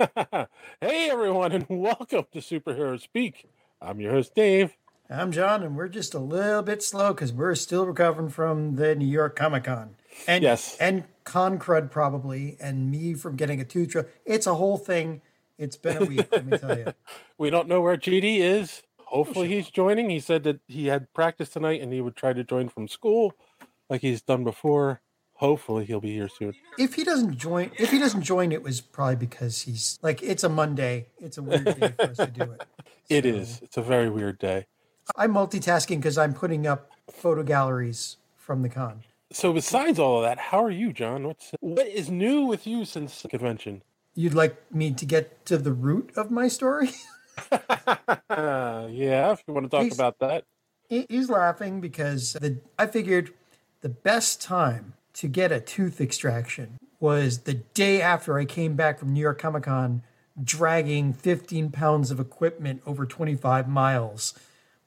hey everyone, and welcome to Superhero Speak. I'm your host Dave. I'm John, and we're just a little bit slow because we're still recovering from the New York Comic Con. And Yes. and con crud probably, and me from getting a tooth. It's a whole thing. It's been a week, let me tell you. We don't know where GD is. Oh, Hopefully he's joining. He said that he had practice tonight and he would try to join from school like he's done before. Hopefully he'll be here soon. If he doesn't join, if he doesn't join, it was probably because he's like it's a Monday. It's a weird day for us to do it. It is. It's a very weird day. I'm multitasking because I'm putting up photo galleries from the con. So besides all of that, how are you, John? What's what is new with you since the convention? You'd like me to get to the root of my story? Yeah, if you want to talk He's- about that. He's laughing because the, I figured the best time to get a tooth extraction was the day after I came back from New York Comic Con dragging 15 pounds of equipment over 25 miles.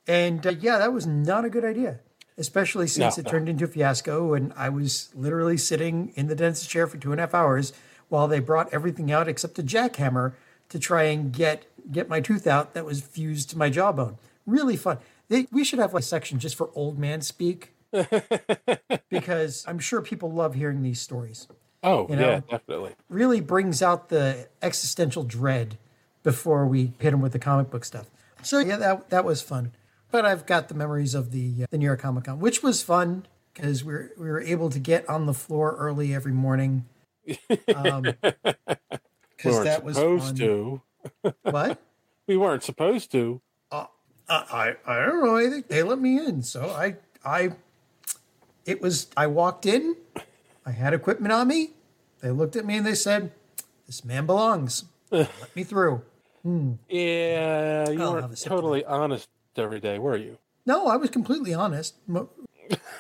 And uh, yeah, that was not a good idea, especially since No, it no. turned into a fiasco and I was literally sitting in the dentist chair for two and a half hours while they brought everything out except a jackhammer to try and get get my tooth out that was fused to my jawbone. Really fun. They, we should have like a section just for old man speak because I'm sure people love hearing these stories. Oh, You yeah, know? definitely. Really brings out the existential dread before we hit them with the comic book stuff. So yeah, that that was fun. But I've got the memories of the uh, the New York Comic Con, which was fun because we were we were able to get on the floor early every morning. Um, We because that was supposed fun. to. What? We weren't supposed to. I, I I don't know anything. They let me in, so I I it was I walked in, I had equipment on me. They looked at me and they said, "This man belongs. Let me through." Hmm. Yeah, you I'll weren't totally honest every day, were you? No, I was completely honest. Mo-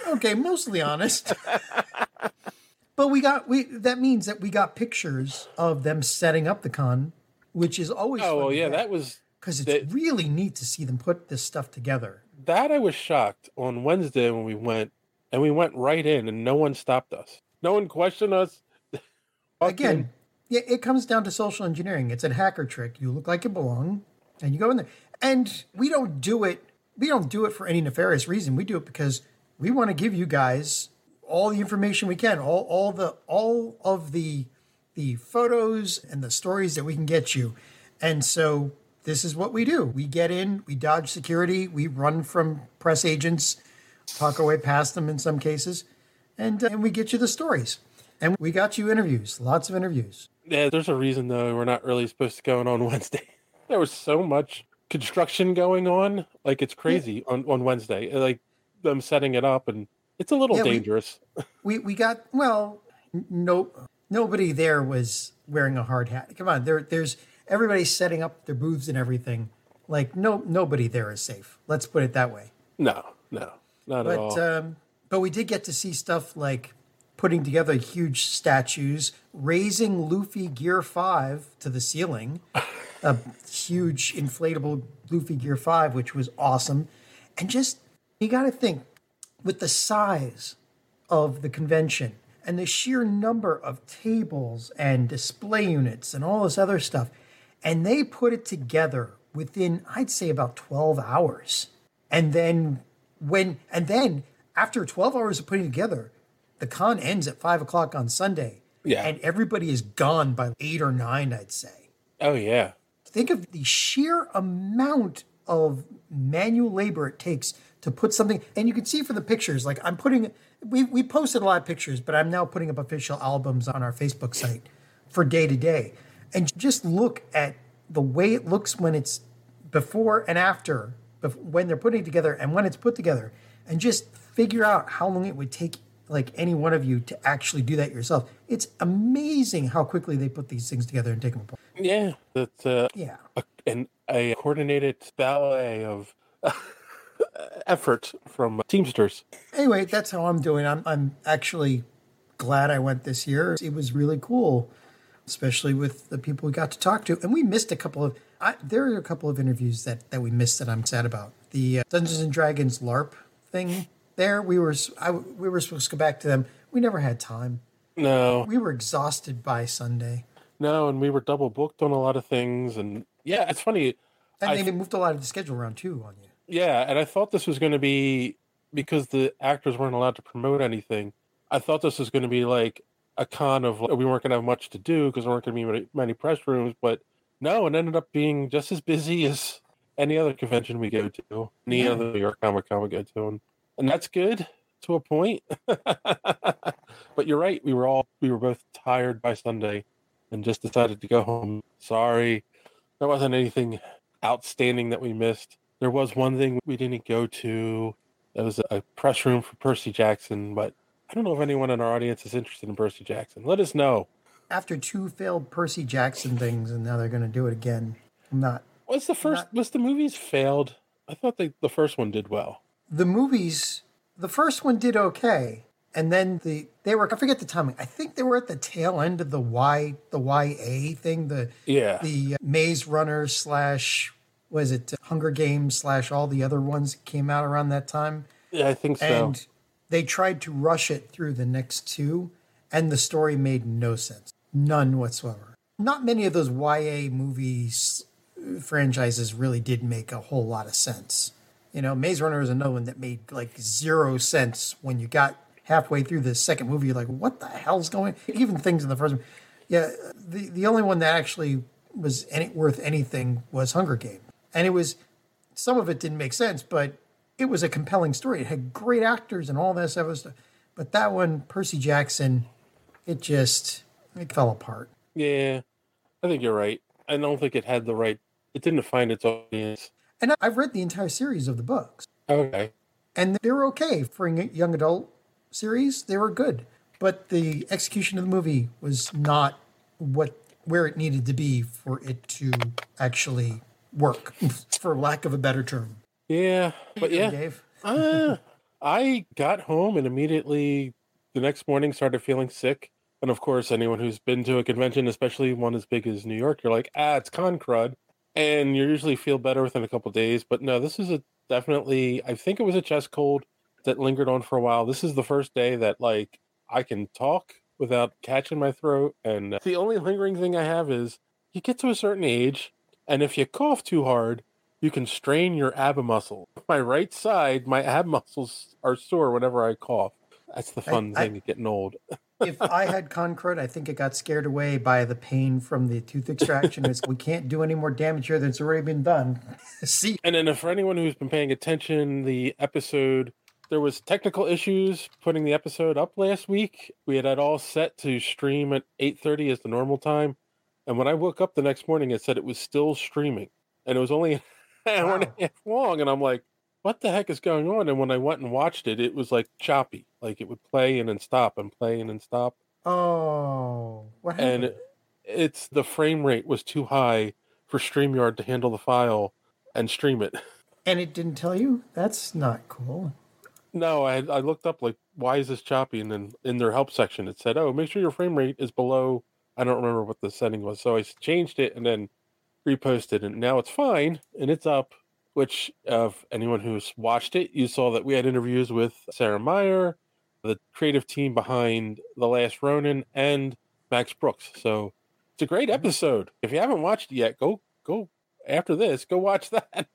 okay, mostly honest. but we got we that means that we got pictures of them setting up the con, which is always Oh, well, yeah, that was because it's that- really neat to see them put this stuff together. that. I was shocked on Wednesday when we went, and we went right in, and no one stopped us. No one questioned us. Again, it comes down to social engineering. It's a hacker trick. You look like you belong, and you go in there. And we don't do it. We don't do it for any nefarious reason. We do it because we want to give you guys all the information we can, all all the all of the the photos and the stories that we can get you. And so this is what we do. We get in, we dodge security, we run from press agents, talk our way past them in some cases, and uh, and we get you the stories. And we got you interviews, lots of interviews. Yeah, there's a reason though. We're not really supposed to go in on Wednesday. There was so much construction going on, like it's crazy on on Wednesday. Like them setting it up, and it's a little Yeah, dangerous. We we got well, no nobody there was wearing a hard hat. Come on, there there's everybody setting up their booths and everything. Like no nobody there is safe. Let's put it that way. No, no, not at all. But um, but we did get to see stuff like putting together huge statues, raising Luffy Gear Five to the ceiling, a huge inflatable Luffy Gear Five, which was awesome, and just you got to think with the size of the convention and the sheer number of tables and display units and all this other stuff, and they put it together within I'd say about twelve hours and then when and then after 12 hours of putting together the con ends at 5 o'clock on sunday. Yeah. and everybody is gone by 8 or 9 i'd say. Oh yeah, think of the sheer amount of manual labor it takes to put something and you can see from the pictures like i'm putting we, we posted a lot of pictures but i'm now putting up official albums on our facebook site for day to day. And just look at the way it looks when it's before and after when they're putting it together and when it's put together and just figure out how long it would take like any one of you to actually do that yourself it's amazing how quickly they put these things together and take them apart yeah. That's uh, yeah a, an, a coordinated ballet of effort from Teamsters. anyway, that's how I'm doing. I'm I'm actually glad I went this year. It was really cool, especially with the people we got to talk to. And we missed a couple of. I, there are a couple of interviews that that we missed that I'm sad about. The uh, Dungeons and Dragons LARP thing. There, we were I, we were supposed to go back to them. We never had time. No, We were exhausted by Sunday. No, and we were double booked on a lot of things, and yeah, it's funny. And I they moved a lot of the schedule around too on you. Yeah, and I thought this was going to be because the actors weren't allowed to promote anything. I thought this was going to be like a con of like, we weren't going to have much to do because there weren't going to be many, many press rooms, but no, it ended up being just as busy as any other convention we go to, any Yeah. other New York Comic Con we go to, and, and that's good to a point. but you're right, we were all we were both tired by Sunday, and just decided to go home. Sorry, there wasn't anything outstanding that we missed. There was one thing we didn't go to. That was a press room for Percy Jackson, but I don't know if anyone in our audience is interested in Percy Jackson. Let us know. After two failed Percy Jackson things, and now they're going to do it again. I'm not. Was the first Not- was the movies failed? I thought they, the first one did well. The movies, the first one did okay, and then the they were. I forget the timing. I think they were at the tail end of the Y the YA thing. The Yeah. the uh, Maze Runner slash was it uh, Hunger Games slash all the other ones that came out around that time. Yeah, I think so. and they tried to rush it through the next two, and the story made no sense, none whatsoever. Not many of those YA movies uh, franchises really did make a whole lot of sense. You know, Maze Runner is another one that made like zero sense when you got halfway through the second movie. You're like, what the hell's going? Even things in the first one. Yeah, the the only one that actually was any, worth anything was Hunger Game, and it was some of it didn't make sense, but it was a compelling story. It had great actors and all this stuff. But that one, Percy Jackson, it just it fell apart. yeah, I think you're right. I don't think it had the right. It didn't find its audience. And I've read the entire series of the books, Okay. and they were okay for a young adult series. They were good, but the execution of the movie was not what where it needed to be for it to actually work, for lack of a better term. Yeah, but yeah, Dave. uh, I got home and immediately the next morning started feeling sick. And of course, anyone who's been to a convention, especially one as big as New York, you're like, ah, it's con crud. And you usually feel better within a couple days. But no, this is a definitely, I think it was a chest cold that lingered on for a while. This is the first day that, like, I can talk without catching my throat. And the only lingering thing I have is you get to a certain age, and if you cough too hard, you can strain your ab muscle. My right side, my ab muscles are sore whenever I cough. That's the fun I- thing of getting old. if I had con crud, I think it got scared away by the pain from the tooth extraction. It's, we can't do any more damage here that's already been done. See, And then, for anyone who's been paying attention, the episode there was technical issues putting the episode up last week. We had it all set to stream at eight thirty as the normal time, and when I woke up the next morning, it said it was still streaming, and it was only an hour and a half long. And I'm like, "What the heck is going on?" And when I went and watched it, it was like choppy, like it would play and then stop and play and then stop. oh, what happened? and it- it's the frame rate was too high for StreamYard to handle the file and stream it. and it didn't tell you? That's not cool. No, I I looked up like why is this choppy, and then in their help section it said, "Oh, make sure your frame rate is below." I don't remember what the setting was, so I changed it and then reposted, and now it's fine and it's up. Which, uh, of anyone who's watched it, you saw that we had interviews with Sarah Meyer, the creative team behind The Last Ronin, and Max Brooks. So it's a great mm-hmm. episode. If you haven't watched it yet, go go after this. Go watch that.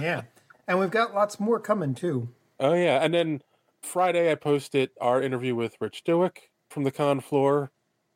yeah. And we've got lots more coming too. Oh yeah, and then Friday I posted our interview with Rich Dewick from the con floor,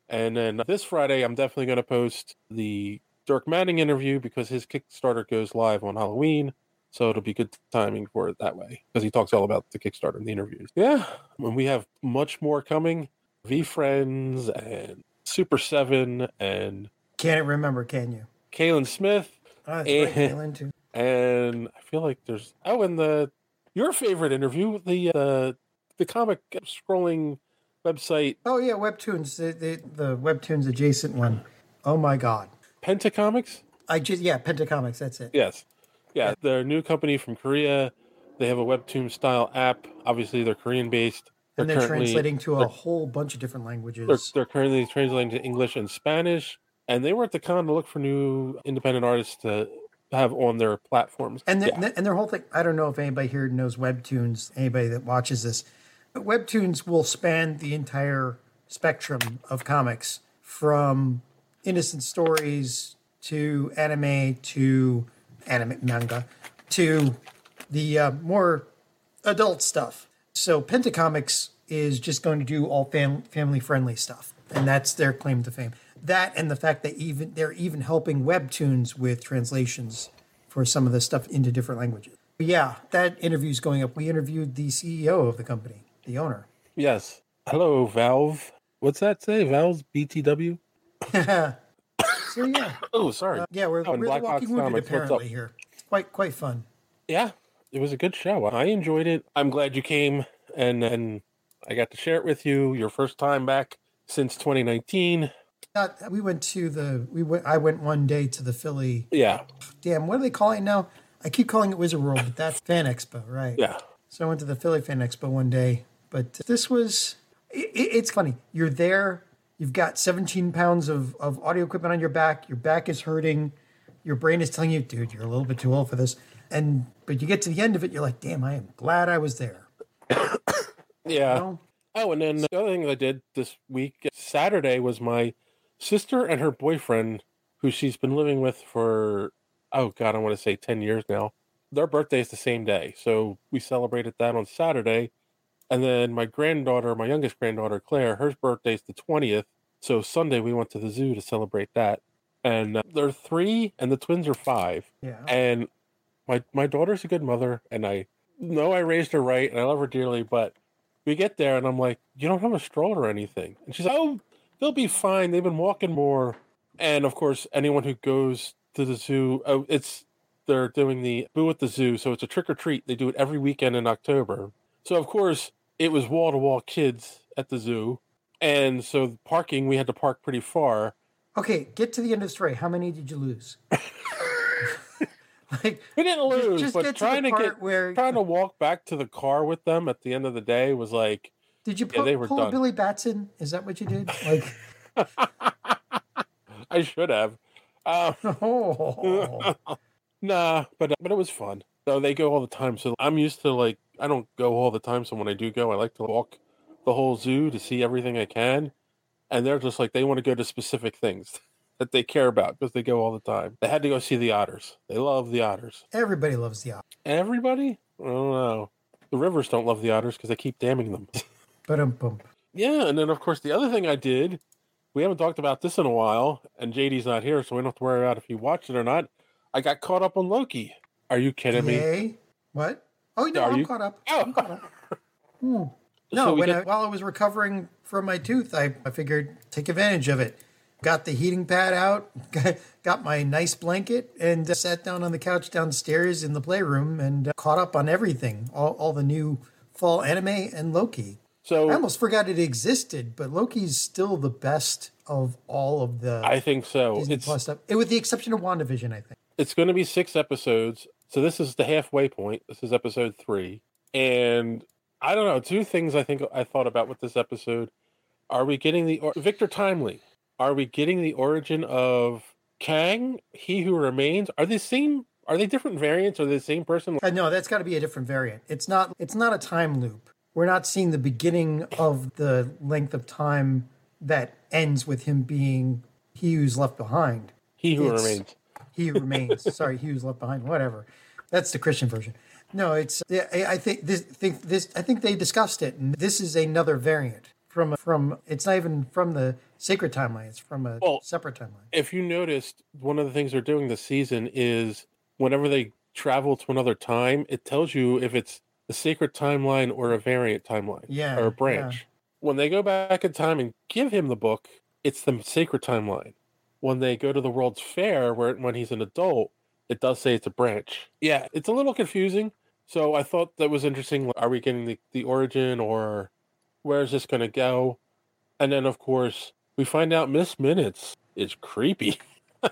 and then this Friday I'm definitely going to post the Dirk Manning interview because his Kickstarter goes live on Halloween, so it'll be good timing for it that way because he talks all about the Kickstarter in the interviews. Yeah, and we have much more coming. V Friends and Super Seven and Can't remember, can you? Kaylin Smith Oh, Eh. right, too. and I feel like there's oh, and the your favorite interview, the uh, the comic scrolling website Oh yeah, Webtoons, the, the the Webtoons adjacent one. Oh my God. Pentacomics. I just yeah, Pentacomics. That's it. Yes, yeah, they're a new company from Korea. They have a webtoon style app. Obviously, they're Korean based. and they're translating to a whole bunch of different languages. They're, they're currently translating to English and Spanish, and they were at the con to look for new independent artists to have on their platforms. And the, Yeah. and their whole thing, I don't know if anybody here knows Webtoons, anybody that watches this, but Webtoons will span the entire spectrum of comics from innocent stories to anime to anime manga to the uh, more adult stuff. So Pentacomics is just going to do all fam- family friendly stuff, and that's their claim to fame. That and the fact that even they're even helping webtoons with translations for some of the stuff into different languages. But yeah, that interview's going up. We interviewed the CEO of the company, the owner. Yes. Hello, Valve. What's that say? Valve's BTW? So yeah, Oh, sorry. Uh, yeah, we're, Oh, we're Black walking wounded Comics, apparently here. It's quite quite fun. yeah, it was a good show. I enjoyed it. I'm glad you came and and I got to share it with you. Your first time back since 2019. Not, uh, we went to the we went. I went one day to the Philly. Yeah, Damn, what are they calling it now? I keep calling it Wizard World, but that's Fan Expo, right? yeah. So I went to the Philly Fan Expo one day, but this was. It, it's funny. You're there. You've got 17 pounds of, of audio equipment on your back. Your back is hurting. Your brain is telling you, dude, you're a little bit too old for this. And but you get to the end of it, you're like, damn, I am glad I was there. Yeah. You know? Oh, and then the other thing I did this week, Saturday, was my sister and her boyfriend, who she's been living with for, oh God, I want to say 10 years now. Their birthday is the same day. So we celebrated that on Saturday. And then my granddaughter, my youngest granddaughter, Claire, her birthday's the 20th. So Sunday we went to the zoo to celebrate that. And uh, they're three, and the twins are five. Yeah. And my my daughter's a good mother, and I know I raised her right, and I love her dearly. But we get there, and I'm like, you don't have a stroller or anything, and she's like, oh, they'll be fine. They've been walking more, and of course, anyone who goes to the zoo, oh, it's they're doing the boo at the zoo, so it's a trick or treat. They do it every weekend in October. So of course, it was wall to wall kids at the zoo, and so parking we had to park pretty far. Okay, get to the end of the story. How many did you lose? like, We didn't lose, just but get to trying the to get where- trying to walk back to the car with them at the end of the day was like did you Yeah, pull, pull. Billy Batson? Is that what you did? Like, I should have. Uh, oh, nah, but but it was fun. So they go all the time. So I'm used to like I don't go all the time. So when I do go, I like to walk the whole zoo to see everything I can. And they're just like they want to go to specific things that they care about because they go all the time. They had to go see the otters. They love the otters. everybody loves the otters. Everybody? I don't know. The rivers don't love the otters because they keep damming them. Yeah, and then of course the other thing I did, we haven't talked about this in a while, and JD's not here, so we don't have to worry about if he watched it or not. I got caught up on Loki. Are you kidding me? What? Oh, no, Are I'm you- caught up. Oh. I'm caught up. Hmm. No, we when get- I, while I was recovering from my tooth, I, I figured take advantage of it. Got the heating pad out, got, got my nice blanket, and uh, sat down on the couch downstairs in the playroom and uh, caught up on everything, all, all the new fall anime and Loki. So I almost forgot it existed, but Loki's still the best of all of the I think so. Disney It's Plus stuff, Eh, with the exception of WandaVision, I think. it's going to be six episodes. So this is the halfway point. This is episode three, and I don't know. Two things I think I thought about with this episode: Are we getting the or- Victor Timely? Are we getting the origin of Kang, He Who Remains? Are they same? Are they different variants? Are they the same person? Uh, no, that's got to be a different variant. It's not. It's not a time loop. We're not seeing the beginning of the length of time that ends with him being he who's left behind. He Who It's- Remains. He remains. Sorry, he who's left behind. Whatever. That's the Christian version. No, it's. yeah, I think this. Think this. I think they discussed it, and this is another variant from from. It's not even from the sacred timeline. It's from a Well, separate timeline. If you noticed, one of the things they're doing this season is whenever they travel to another time, it tells you if it's the sacred timeline or a variant timeline Yeah, or a branch. When they go back in time and give him the book, it's the sacred timeline. When they go to the World's Fair, where when he's an adult, it does say it's a branch. Yeah, it's a little confusing. So I thought that was interesting. Are we getting the, the origin or where is this going to go? And then, of course, we find out Miss Minutes is creepy.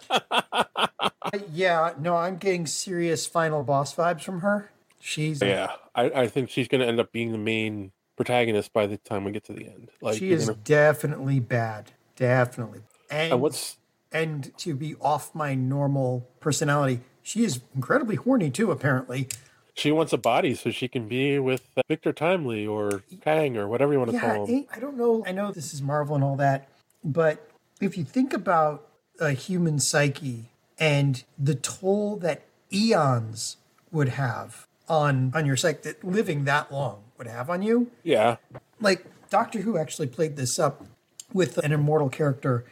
Yeah, no, I'm getting serious final boss vibes from her. She's yeah, I, I think she's going to end up being the main protagonist by the time we get to the end. Like, she is gonna- definitely bad, definitely. And, and what's and to be off my normal personality, she is incredibly horny too. Apparently, she wants a body so she can be with uh, Victor Timely or Kang or whatever you want to yeah, call him. I I don't know. I know this is Marvel and all that, but if you think about a human psyche and the toll that eons would have on on your psyche that living that long would have on you Yeah. like Doctor Who actually played this up with an immortal character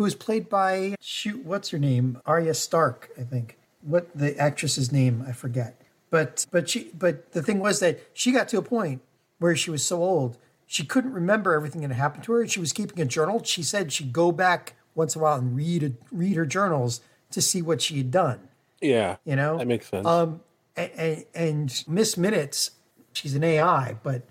who was played by shoot what's her name? Arya Stark I think. What the actress's name I forget. But but she but the thing was that she got to a point where she was so old she couldn't remember everything that happened to her she was keeping a journal. She said she'd go back once in a while and read read her journals to see what she had done. Yeah. you know? That makes sense. um, and, and Miss Minutes, she's an AI, but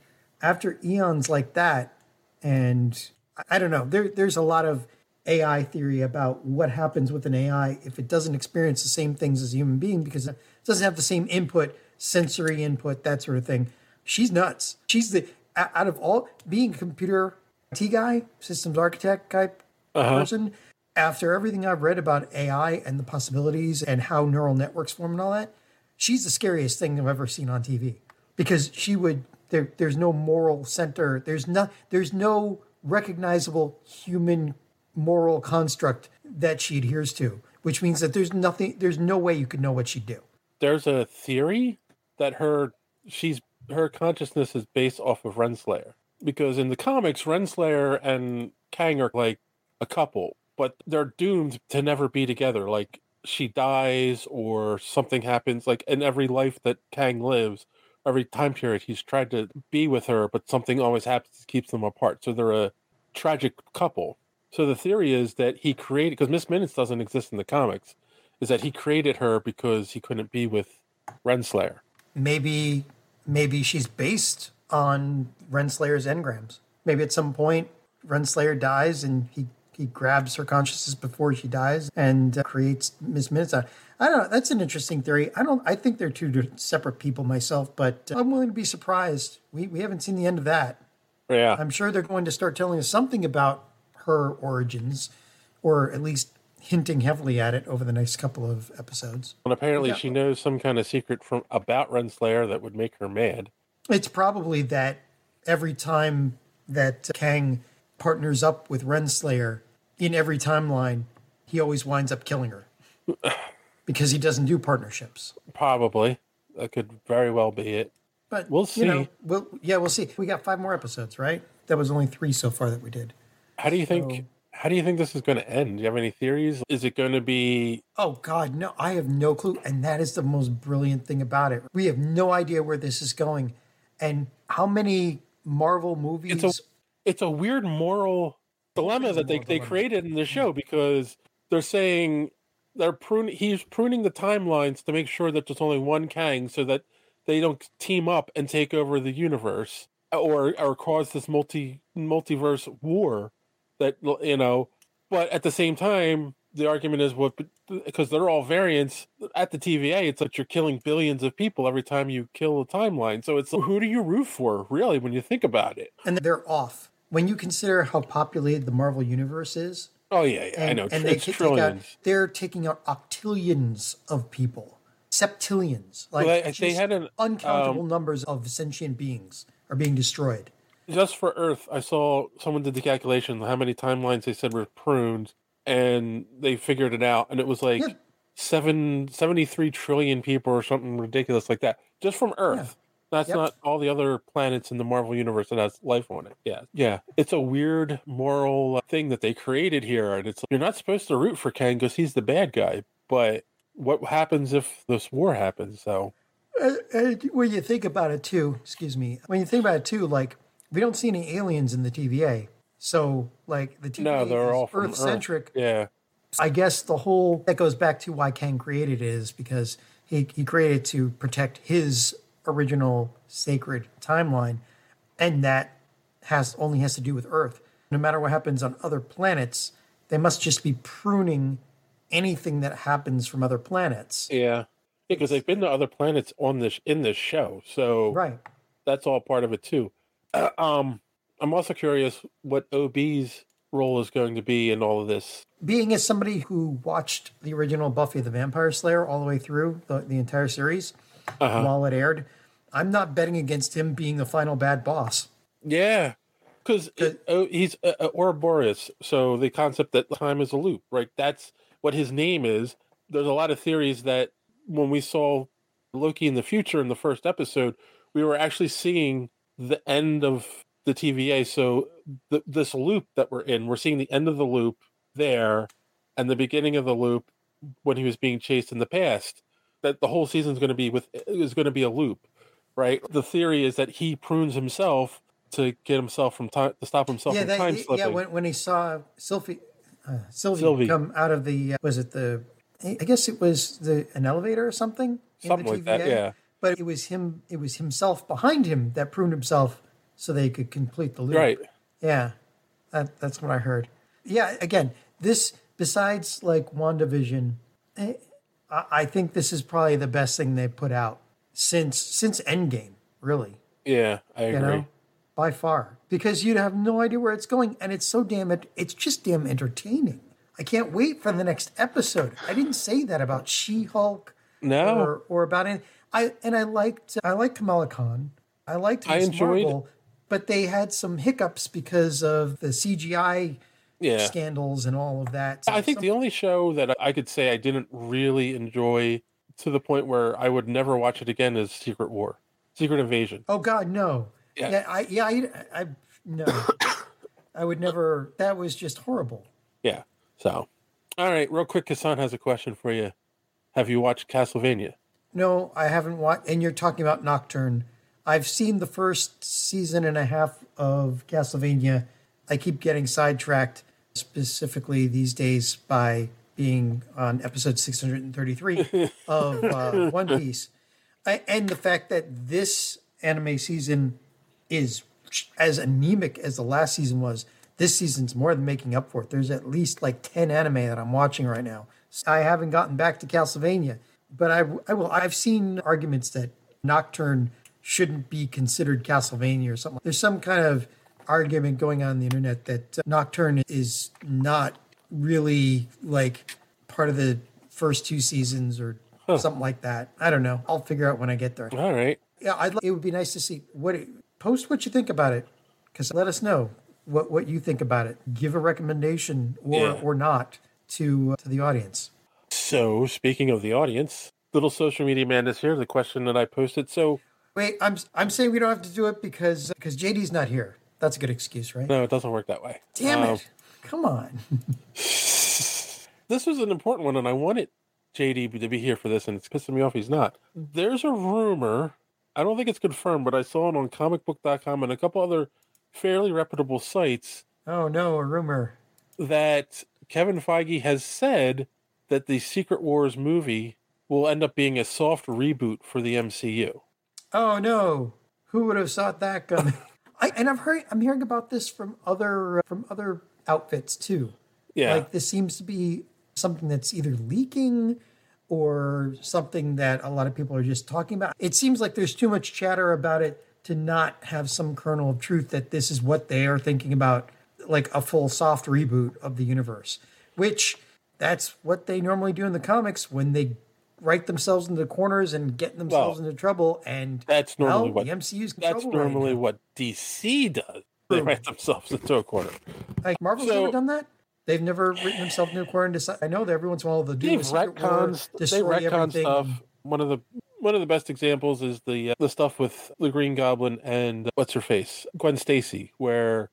after eons like that, and I- I don't know, there, there's a lot of AI theory about what happens with an AI if it doesn't experience the same things as a human being because it doesn't have the same input, sensory input, that sort of thing. She's nuts. She's the out of all being a computer IT guy, systems architect type uh-huh. person. After everything I've read about AI and the possibilities and how neural networks form and all that, she's the scariest thing I've ever seen on TV because she would there there's no moral center there's no there's no recognizable human moral construct that she adheres to which means that there's nothing there's no way you could know what she'd do There's a theory that her she's her consciousness is based off of Renslayer because in the comics Renslayer and Kang are like a couple, but they're doomed to never be together. Like she dies or something happens. Like in every life that Kang lives, every time period he's tried to be with her, but something always happens that keeps them apart. So they're a tragic couple. So the theory is that he created because Miss Minutes doesn't exist in the comics, is that he created her because he couldn't be with Renslayer. maybe maybe she's based on Renslayer's engrams maybe at some point Renslayer dies and he he grabs her consciousness before she dies and uh, creates Miss Minutes. I don't know. That's an interesting theory. I don't. I think they're two separate people myself, but I'm willing to be surprised. We we haven't seen the end of that. Yeah. I'm sure they're going to start telling us something about her origins, or at least hinting heavily at it over the next couple of episodes. and apparently Yeah. she knows some kind of secret from about Renslayer that would make her mad. It's probably that every time that Kang partners up with Renslayer in every timeline, he always winds up killing her because he doesn't do partnerships. Probably. That could very well be it. But We'll see. You know, see. we'll yeah, we'll see. We got five more episodes, right? That was only three so far that we did. How do you think So- how do you think this is going to end? Do you have any theories? Is it going to be Oh God, no! I have no clue, and that is the most brilliant thing about it. We have no idea where this is going, and how many Marvel movies. it's a it's a weird moral dilemma that they, they created in the show because they're saying they're pruning he's pruning the timelines to make sure that there's only one Kang so that they don't team up and take over the universe or or cause this multi multiverse war that you know but at the same time the argument is what because they're all variants at the TVA it's like you're killing billions of people every time you kill a timeline so it's who do you root for really when you think about it and they're off. When you consider how populated the Marvel universe is, Oh yeah, yeah I know. and it's they take out, trillions. they're taking out octillions of people, septillions, like Well, they- they had an, um, uncountable numbers of sentient beings are being destroyed. Just for Earth, I saw someone did the calculation how many timelines they said were pruned, and they figured it out, and it was like Yeah. seven seventy three trillion people or something ridiculous like that, just from Earth. That's Yep. not all the other planets in the Marvel universe that has life on it. Yeah, yeah. It's a weird moral thing that they created here, and it's you're not supposed to root for Kang because he's the bad guy, but what happens if this war happens? So Uh, uh, when you think about it too, excuse me, when you think about it too, like we don't see any aliens in the TVA. So like the TVA no, they're is all Earth centric. Yeah. I guess the whole that goes back to why Kang created it is because he, he created to protect his original sacred timeline, and that has only has to do with Earth. No matter what happens on other planets, they must just be pruning anything that happens from other planets. Yeah, because they've been to other planets on this in this show, so Right. that's all part of it too. Uh, um, I'm also curious what OB's role is going to be in all of this. Being as somebody who watched the original Buffy the Vampire Slayer all the way through the, the entire series while it aired, I'm not betting against him being the final bad boss. Yeah, because oh, he's uh, uh, Ouroboros, so the concept that time is a loop, right? That's what his name is. There's a lot of theories that when we saw Loki in the future in the first episode, we were actually seeing the end of the TVA. So the, this loop that we're in, we're seeing the end of the loop there, and the beginning of the loop when he was being chased in the past. That the whole season is going to be with is going to be a loop, right? The theory is that he prunes himself to get himself from time to stop himself yeah, from that, time slipping. yeah. When, when he saw Sylvie, uh, Sylvie, Sylvie. come out of the uh, was it the I guess it was the an elevator or something. in Something the like that, yeah. But it was him. It was himself behind him that pruned himself so they could complete the loop. Right. Yeah, that, that's what I heard. Yeah, again, this besides like WandaVision, eh, I, I think this is probably the best thing they put out since since Endgame. Really, Yeah, I agree. you know, by far, because you'd have no idea where it's going, and it's so damn it. It's just damn entertaining. I can't wait for the next episode. I didn't say that about She Hulk No. or or about it. I and I liked I liked Kamala Khan. I liked I Miss enjoyed- Marvel, but they had some hiccups because of the CGI Yeah. scandals and all of that. I think the only show that I could say I didn't really enjoy to the point where I would never watch it again is Secret War, Secret Invasion. Oh God, no. Yeah. Yeah, I yeah I, I no. I would never. That was just horrible. Yeah. So, all right, real quick, Kassan has a question for you. Have you watched Castlevania? No, I haven't watched. And you're talking about Nocturne. I've seen the first season and a half of Castlevania. I keep getting sidetracked, specifically these days by being on episode 633 of uh, One Piece, I, and the fact that this anime season is as anemic as the last season was. This season's more than making up for it. There's at least like 10 anime that I'm watching right now. I haven't gotten back to Castlevania, but I, I will. I've seen arguments that Nocturne shouldn't be considered Castlevania or something. There's some kind of argument going on, on the internet that Nocturne is not really like part of the first two seasons or something like that. I don't know. I'll figure out when I get there. All right. Yeah, I'd, it would be nice to see what post what you think about it, because let us know what what you think about it. Give a recommendation or Yeah. or not to uh, to the audience. So, speaking of the audience, little social media man is here. The question that I posted. So, Wait, I'm I'm saying we don't have to do it because because JD's not here. That's a good excuse, right? no, it doesn't work that way. Damn Um, it! Come on. this was an important one, and I wanted JD to be here for this, and it's pissing me off he's not. There's a rumor. I don't think it's confirmed, but I saw it on comicbook.com and a couple other fairly reputable sites Oh no, a rumor. that Kevin Feige has said that the Secret Wars movie will end up being a soft reboot for the MCU. Oh no, who would have thought that coming? I, and I've heard I'm hearing about this from other uh, from other outfits too. Yeah. Like this seems to be something that's either leaking or something that a lot of people are just talking about. It seems like there's too much chatter about it to not have some kernel of truth that this is what they are thinking about, like a full soft reboot of the universe, which that's what they normally do in the comics when they write themselves into corners and get themselves Well, into trouble. And that's normally well, what the MCU's that's trouble right normally what DC does. They write themselves into a corner. Like Marvel's So- never done that. They've never written themselves into a corner and decide. I know that every once in a while they'll do They've a secret war, retcons. They retcon everything. stuff. One of the one of the best examples is the uh, the stuff with the Green Goblin and uh, what's her face, Gwen Stacy, where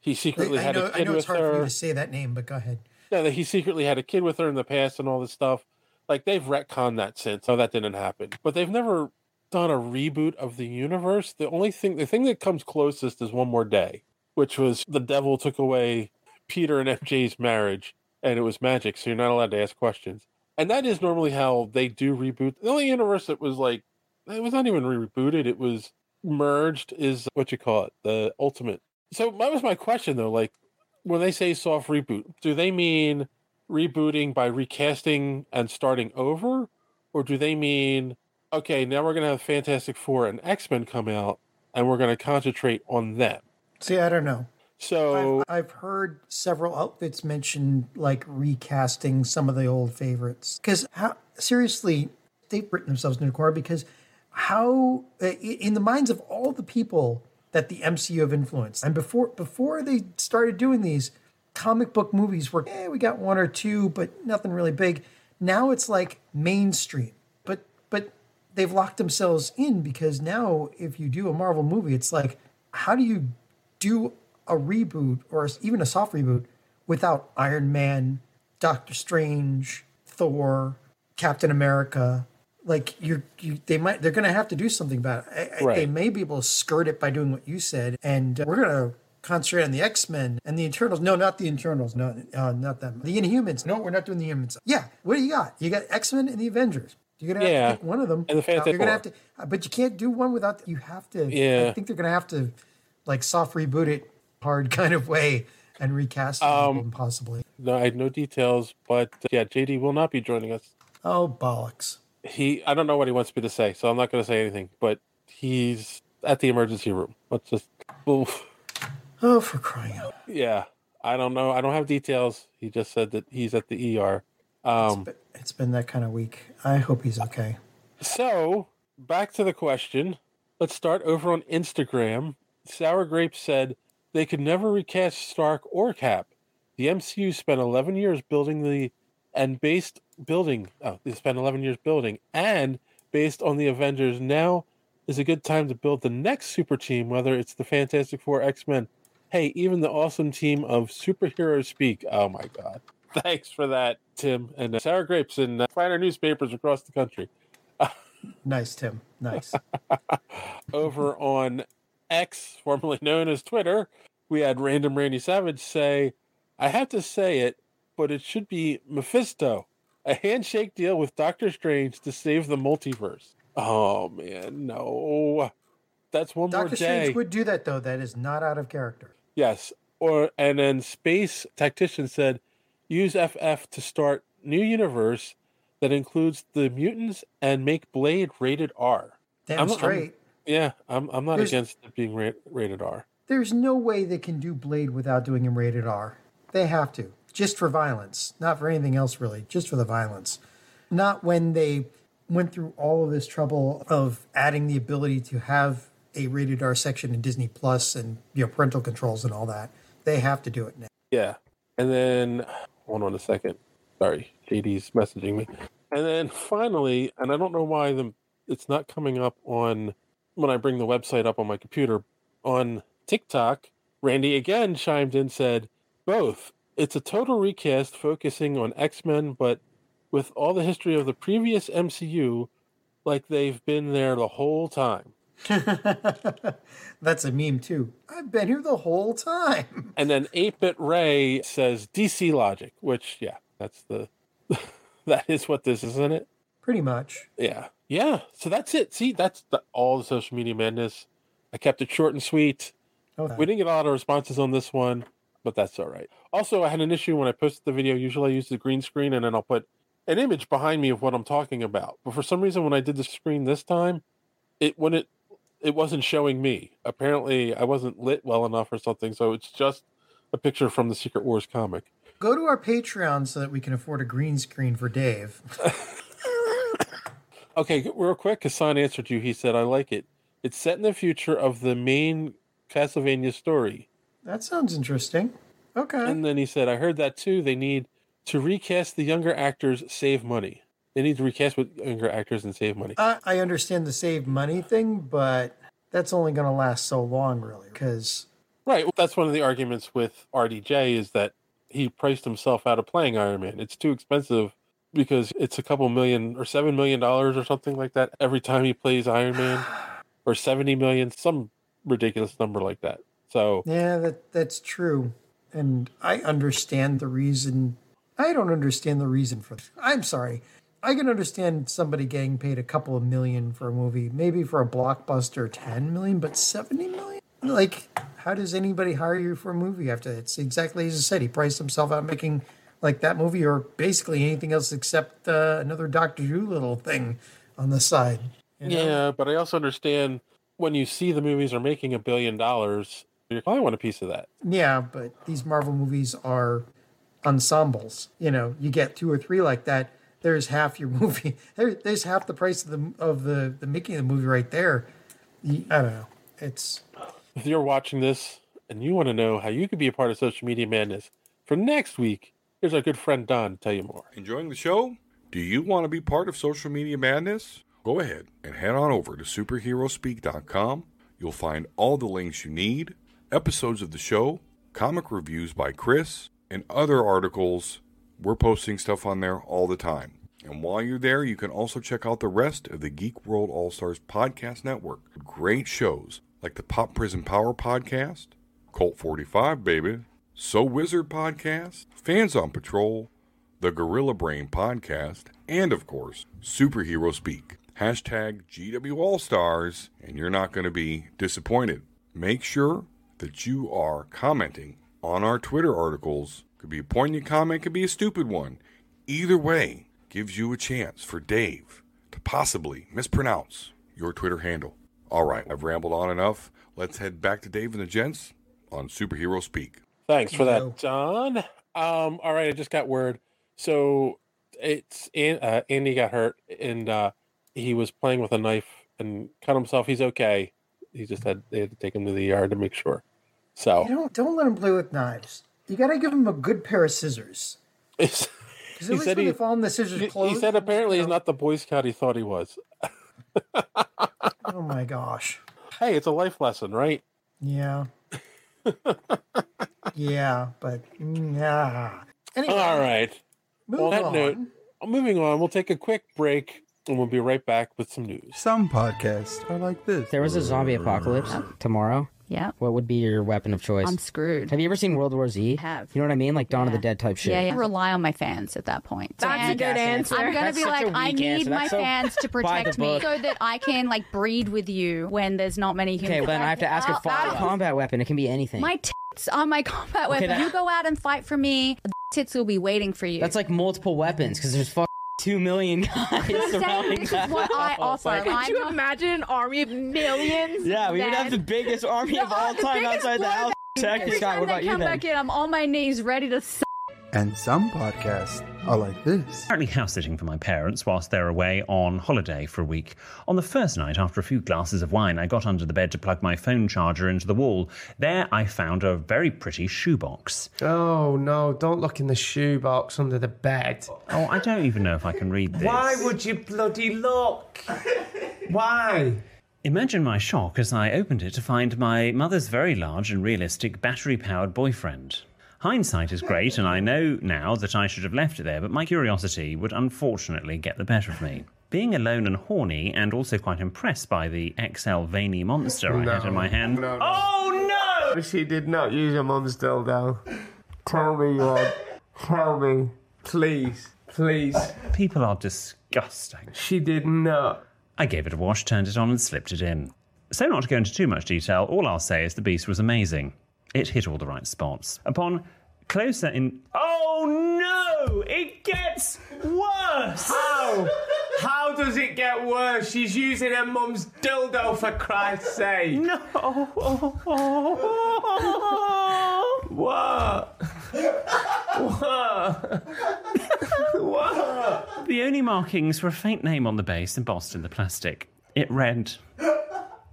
he secretly I had know, a I kid know it's with hard for you her. to say that name, but go ahead. No, that he secretly had a kid with her in the past and all this stuff. Like they've retconned that since. So that didn't happen. But they've never done a reboot of the universe. The only thing the thing that comes closest is One More Day, which was the devil took away Peter and MJ's marriage and it was magic, so you're not allowed to ask questions. And that is normally how they do reboot. The only universe that was like it was not even rebooted, it was merged is what you call it, the ultimate. So that was my question though, like when they say soft reboot, do they mean rebooting by recasting and starting over? Or do they mean, okay, now we're going to have Fantastic Four and X Men come out and we're going to concentrate on them? See, I don't know. So, I've, I've heard several outfits mention like recasting some of the old favorites. Because how seriously, they've written themselves into a corner because how in the minds of all the people that the MCU have influenced. And before before they started doing these, comic book movies were, eh, we got one or two, but nothing really big. Now it's like mainstream. But but they've locked themselves in because now if you do a Marvel movie, it's like, how do you do a reboot or even a soft reboot without Iron Man, Doctor Strange, Thor, Captain America? Like you're, you, they might, they're going to have to do something about it. I, I- Right. They may be able to skirt it by doing what you said, and uh, we're going to concentrate on the X Men and the internals No, not the internals No, uh, not them. The Inhumans. No, we're not doing the Inhumans. Yeah, what do you got? You got X Men and the Avengers. You're gonna have Yeah, to pick one of them. and the Fantastic You're gonna have to, uh, but you can't do one without. You have to. Yeah. I think they're gonna have to, like, soft reboot it hard kind of way and recast Um, them possibly. No, I had no details, but uh, yeah, JD will not be joining us. Oh bollocks! He, I don't know what he wants me to say, so I'm not going to say anything. But he's at the emergency room. Let's just, oof. Oh, for crying out! yeah. I don't know. I don't have details. He just said that he's at the ER. Um, But it's been that kind of week. I hope he's okay. So, back to the question. Let's start over on Instagram. Sour Grape said they could never recast Stark or Cap. The MCU spent 11 years building the and based building. Oh, they spent 11 years building and based on the Avengers. Now is a good time to build the next super team, whether it's the Fantastic Four, X Men. Hey, even the awesome team of superheroes speak. Oh my God! Thanks for that, Tim and uh, Sour Grapes in uh, finer newspapers across the country. Nice, Tim. Nice. over on X, formerly known as Twitter, we had Random Randy Savage say, I have to say it, but it should be Mephisto, a handshake deal with Doctor Strange to save the multiverse. Oh man, no. That's one more Doctor day. Strange would do that though. That is not out of character. Yes. Or and then Space Tactician said, use FF to start new universe that includes the mutants and make Blade rated R. Damn I'm- I'm- straight. Yeah, I'm I'm not There's- against it being ra- rated R. There's no way they can do Blade without doing him rated R. They have to. Just for violence. Not for anything else, really. Just for the violence. Not when they went through all of this trouble of adding the ability to have a rated R section in Disney Plus and you know parental controls and all that. They have to do it now. Yeah. And then hold on a second. Sorry, JD's messaging me. And then finally, and I don't know why the it's not coming up on when I bring the website up on my computer on TikTok. Randy again chimed in said both. It's a total recast focusing on X-Men but with all the history of the previous MCU like they've been there the whole time. That's a meme too. I've been here the whole time. And then 8-Bit Ray says DC Logic, which yeah, that's the that is what this is, isn't it? Pretty much. Yeah. Yeah. So that's it. See, that's the, all the social media madness. I kept it short and sweet. Oh, okay. We didn't get a lot of responses on this one, but that's all right. Also, I had an issue when I posted the video. Usually I use the green screen and then I'll put an image behind me of what I'm talking about. But for some reason, when I did the screen this time, it wouldn't, it wasn't showing me. Apparently, I wasn't lit well enough or something. So it's just a picture from the Secret Wars comic. Go to our Patreon so that we can afford a green screen for Dave. Okay, real quick, Hassan answered you. He said, I like it. It's set in the future of the main Castlevania story. That sounds interesting. Okay. And then he said, I heard that too. They need to recast the younger actors, save money. They need to recast with younger actors and save money. I, I understand the save money thing, but that's only going to last so long, really, because Right. Well, that's one of the arguments with RDJ is that he priced himself out of playing Iron Man. It's too expensive because it's a couple million or seven million dollars or something like that every time he plays Iron Man, or seventy million, some ridiculous number like that. So yeah, that that's true, and I understand the reason. I don't understand the reason for. I'm sorry. I can understand somebody getting paid a couple of million for a movie, maybe for a blockbuster, ten million, but seventy million. Like, how does anybody hire you for a movie after that? It's exactly as I said. He priced himself out making like that movie, or basically anything else except uh, another Doctor Dolittle thing on the side. you know? Yeah, but I also understand when you see the movies are making a billion dollars, you probably want a piece of that. Yeah, but these Marvel movies are ensembles. You know, you get two or three like that. There's half your movie. There, there's half the price of the of the the making of the movie right there. You- I don't know. It's If you're watching this and you want to know how you could be a part of social media madness for next week, here's our good friend Don to tell you more. Enjoying the show? Do you want to be part of social media madness? Go ahead and head on over to superheroespeak.com. You'll find all the links you need, episodes of the show, comic reviews by Chris, and other articles. We're posting stuff on there all the time. And while you're there, you can also check out the rest of the Geek World All Stars podcast network. Great shows like the Pop Prison Power podcast, Cult 45, baby, So Wizard podcast, Fans on Patrol, the Gorilla Brain podcast, and of course, Superhero Speak. Hashtag GW All Stars, and you're not going to be disappointed. Make sure that you are commenting on our Twitter articles. Could be a poignant comment, could be a stupid one. Either way, gives you a chance for Dave to possibly mispronounce your Twitter handle. All right, I've rambled on enough. Let's head back to Dave and the gents on Superhero Speak. Thanks for that, John. Um, all right, I just got word. So it's An- uh, Andy got hurt and uh, he was playing with a knife and cut himself. He's okay. He just had they had to take him to the yard to make sure. So You don't don't let him play with knives. You got to give him a good pair of scissors. it's, Because He least said when he- they fall in the scissors he, close. he said apparently you he's not the Boy Scout he thought he was. Oh my gosh. Hey, it's a life lesson, right? Yeah. yeah, but yeah. Anyway, All right. move On that on. note, moving on, we'll take a quick break and we'll be right back with some news. Some podcasts are like this. There was a zombie apocalypse tomorrow, Yeah. what would be your weapon of choice? I'm screwed. Have you ever seen World War Z? have. You know what I mean? Like Dawn of the Dead type shit. Yeah, yeah. Rely on my fans at that point. That's a And good answer. I'm gonna That's be such like, a I weak need answer. my That's so fans to by the protect me book. so that I can like breed with you when there's not many humans. Okay, well, then I have to ask a I'll- follow I'll- combat weapon. It can be anything. My tits are my combat weapon. that- You go out and fight for me. Tits will be waiting for you. That's like multiple weapons because there's fuck two million guys I'm saying surrounding this that is what I house. offer. Like, Could I'm you not- imagine an army of millions? yeah, we would have the biggest army of all time outside the house. Check Every Scott, time what about you come then? back in, I'm on my knees ready to. S- And some podcasts are like this. currently house sitting for my parents whilst they're away on holiday for a week. On the first night, after a few glasses of wine, I got under the bed to plug my phone charger into the wall. There, I found a very pretty shoebox. Oh no, don't look in the shoebox under the bed. Oh, I don't even know if I can read this. Why would you bloody look? Why? Imagine my shock as I opened it to find my mother's very large and realistic battery powered boyfriend. Hindsight is great, and I know now that I should have left it there, but my curiosity would unfortunately get the better of me. Being alone and horny, and also quite impressed by the XL veiny monster I had in my hand, Oh no! She did not use your mum's dildo. Tell me, Rod. Tell me. Please. Please. people are disgusting. She did not. I gave it a wash, turned it on, and slipped it in. So, not to go into too much detail, all I'll say is the beast was amazing. It hit all the right spots. Upon closer in. Oh no! It gets worse! How? How does it get worse? She's using her mum's dildo for Christ's sake. No! What? what? what? The only markings were a faint name on the base embossed in the plastic. It read,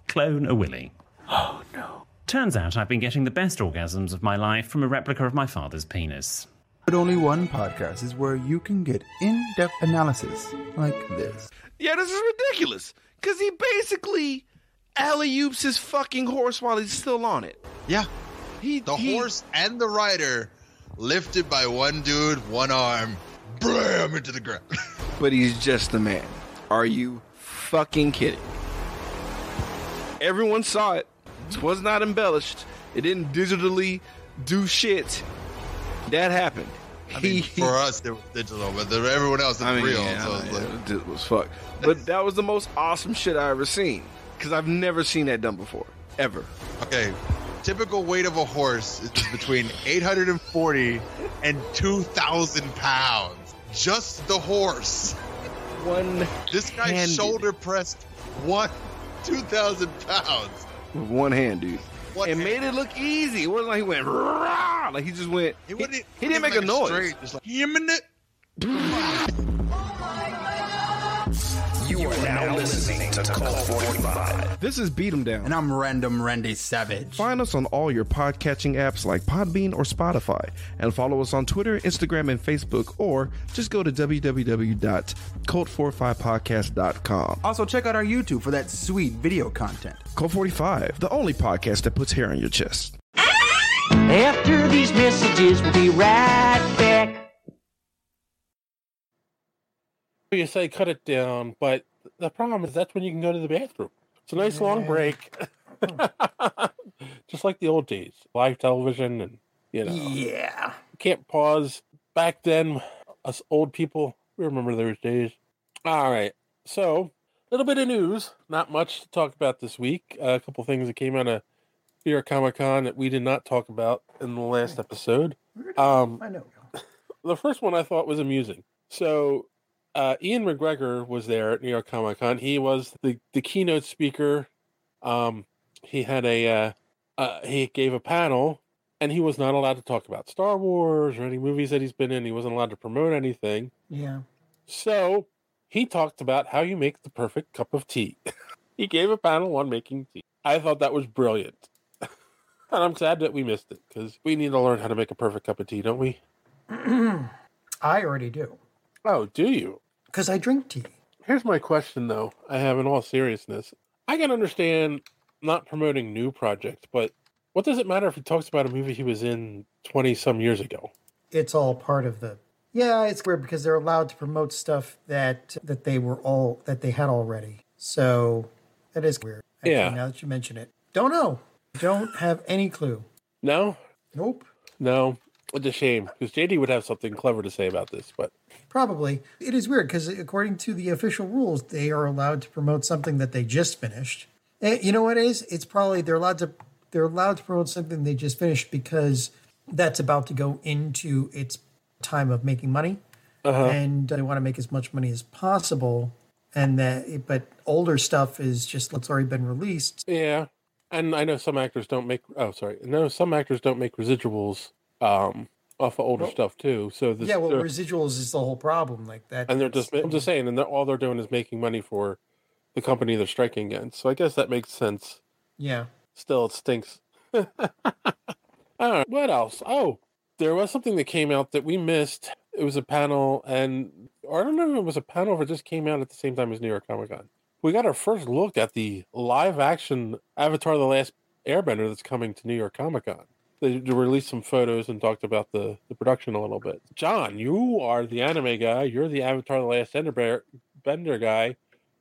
Clone a Willy. Oh no. Turns out I've been getting the best orgasms of my life from a replica of my father's penis. But only one podcast is where you can get in depth analysis like this. Yeah, this is ridiculous. Cause he basically alley oops his fucking horse while he's still on it. Yeah. He The he- horse and the rider lifted by one dude, one arm, blam into the ground. but he's just a man. Are you fucking kidding? Everyone saw it. It was not embellished. It didn't digitally do shit. That happened. I mean, for us, it was digital, but everyone else, it's I mean, real. yeah, so like, yeah, it was fuck. But that was the most awesome shit I ever seen. Because I've never seen that done before. Ever. okay, typical weight of a horse is between 840 and 2,000 pounds. Just the horse. One This guy handed. shoulder pressed one 2,000 pounds. With one hand, dude. One and hand. made it look easy. It wasn't like he went "Rah!" like he just went. He, wouldn't- he didn't make like a noise. straight, just like, "Him in it." Oh You You are now listening to Cult 45. This is Beat 'em Down. And I'm Random Randy Savage. Find us on all your podcatching apps like Podbean or Spotify, and follow us on Twitter, Instagram, and Facebook, or just go to www.cult45podcast.com. Also, check out our YouTube for that sweet video content. Cult 45, the only podcast that puts hair on your chest. After these messages, we'll be right back. You say cut it down, but the problem is that's when you can go to the bathroom. It's a nice long break. Just like the old days, live television, and you know, Yeah. can't pause. Back then, us old people, we remember those days. All right, so a little bit of news, not much to talk about this week. a couple things that came out of New York Comic Con that we did not talk about in the last episode. Um, I know. the first one I thought was amusing. So uh, Ewan McGregor was there at New York Comic Con. He was the, the keynote speaker. Um, he had a uh, uh, he gave a panel, and he was not allowed to talk about Star Wars or any movies that he's been in. He wasn't allowed to promote anything. Yeah. So he talked about how you make the perfect cup of tea. he gave a panel on making tea. I thought that was brilliant. and I'm sad that we missed it because we need to learn how to make a perfect cup of tea, don't we? I already do. Oh, do you? Because I drink tea. Here's my question, though. I have in all seriousness. I can understand not promoting new projects, but what does it matter if he talks about a movie he was in 20 some years ago? It's all part of the. Yeah, it's weird because they're allowed to promote stuff that that they were all that they had already. So that is weird. Actually, Yeah. Now that you mention it, don't know. Don't have any clue. No? Nope. No. It's a shame because JD would have something clever to say about this, but Probably. It is weird because according to the official rules, they are allowed to promote something that they just finished. Eh, you know what it is? It's probably they're allowed to they're allowed to promote something they just finished because that's about to go into its time of making money, Uh-huh. and they want to make as much money as possible. And that, but older stuff is just what's already been released. yeah. And I know some actors don't make. Oh, sorry. No, some actors don't make residuals um, off of older stuff too. So this, yeah, well, residuals is the whole problem. Like that, and they're just. I'm just saying, and they're, all they're doing is making money for the company they're striking against. So I guess that makes sense. yeah. Still, it stinks. All right, what else? Oh, there was something that came out that we missed. It was a panel, and or I don't know if it was a panel or it just came out at the same time as New York Comic Con. We got our first look at the live action Avatar: The Last Airbender that's coming to New York Comic Con. They released some photos and talked about the, the production a little bit. John, you are the anime guy. You're the Avatar: The Last Bender guy.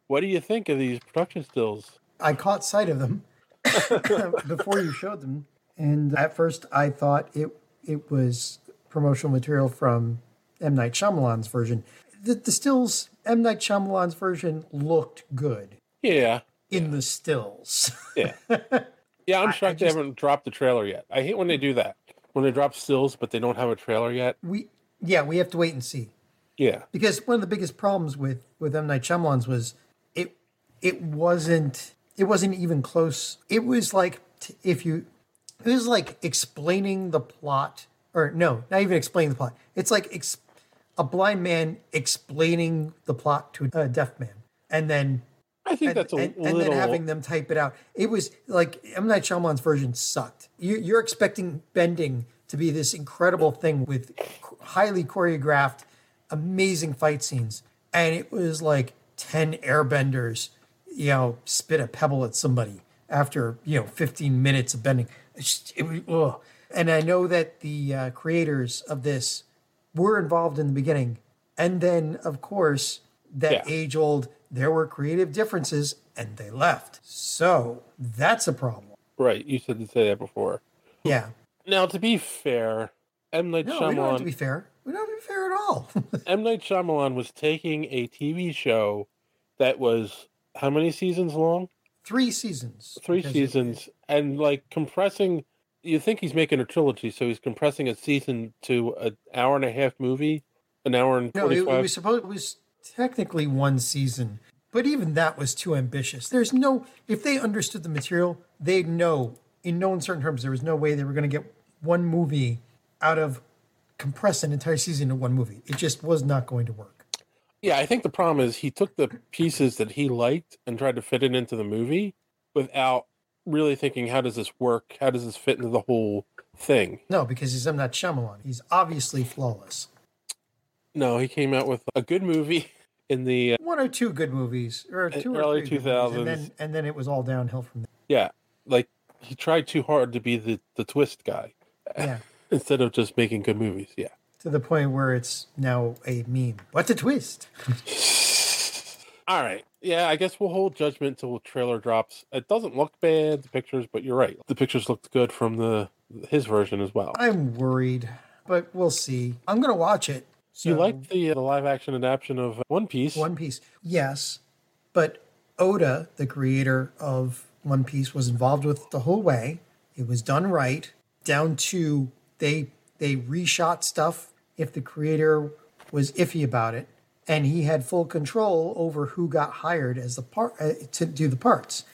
What do you think of these production stills? I caught sight of them before you showed them, and at first I thought it it was promotional material from M Night Shyamalan's version. The, the stills M Night Shyamalan's version looked good Yeah, in the stills. Yeah. Yeah, I'm shocked they haven't dropped the trailer yet. I hate when they do that. When they drop stills, but they don't have a trailer yet. we yeah we have to wait and see Yeah. because one of the biggest problems with with M Night Shyamalan's was it it wasn't it wasn't even close. It was like t- if you it was like explaining the plot or no, not even explaining the plot. It's like ex, a blind man explaining the plot to a deaf man, and then I think and, that's a and, and then having them type it out. It was like M Night Shyamalan's version sucked. You, you're expecting bending to be this incredible thing with highly choreographed, amazing fight scenes, and it was like ten airbenders, you know, spit a pebble at somebody after you know 15 minutes of bending. Just- it was. And I know that the uh, creators of this were involved in the beginning, and then of course that Yeah. age old there were creative differences and they left. So that's a problem. right. You said to say that before. Yeah. Now, to be fair, M. Night No, we don't have to be fair. We don't have to be fair at all. M. Night Shyamalan was taking a TV show that was how many seasons long? Three seasons. Three it- seasons, and like compressing. You think he's making a trilogy, so he's compressing a season to an hour and a half movie, an hour and No, it, forty-five. it was supposed. It was technically one season, but even that was too ambitious. There's no. If they understood the material, they'd know in no uncertain terms there was no way they were going to get one movie out of compress an entire season into one movie. It just was not going to work. Yeah, I think the problem is he took the pieces that he liked and tried to fit it into the movie without really thinking, how does this work? How does this fit into the whole thing? No, because he's M. Night Shyamalan. He's obviously flawless. No, he came out with a good movie in the uh, One or two good movies, or two or early movies, 2000s. and then and then it was all downhill from there. yeah, like he tried too hard to be the the twist guy Yeah, instead of just making good movies. Yeah. to the point where it's now a meme. What a twist! All right. Yeah, I guess we'll hold judgment till the trailer drops. It doesn't look bad, the pictures, but you're right. The pictures looked good from the his version as well. I'm worried, but we'll see. I'm gonna watch it. You So- like the, uh, the live action adaptation of One Piece? One Piece, yes, but Oda, the creator of One Piece, was involved with the whole way. It was done right, down to they they reshot stuff if the creator was iffy about it, and he had full control over who got hired as the part uh, to do the parts.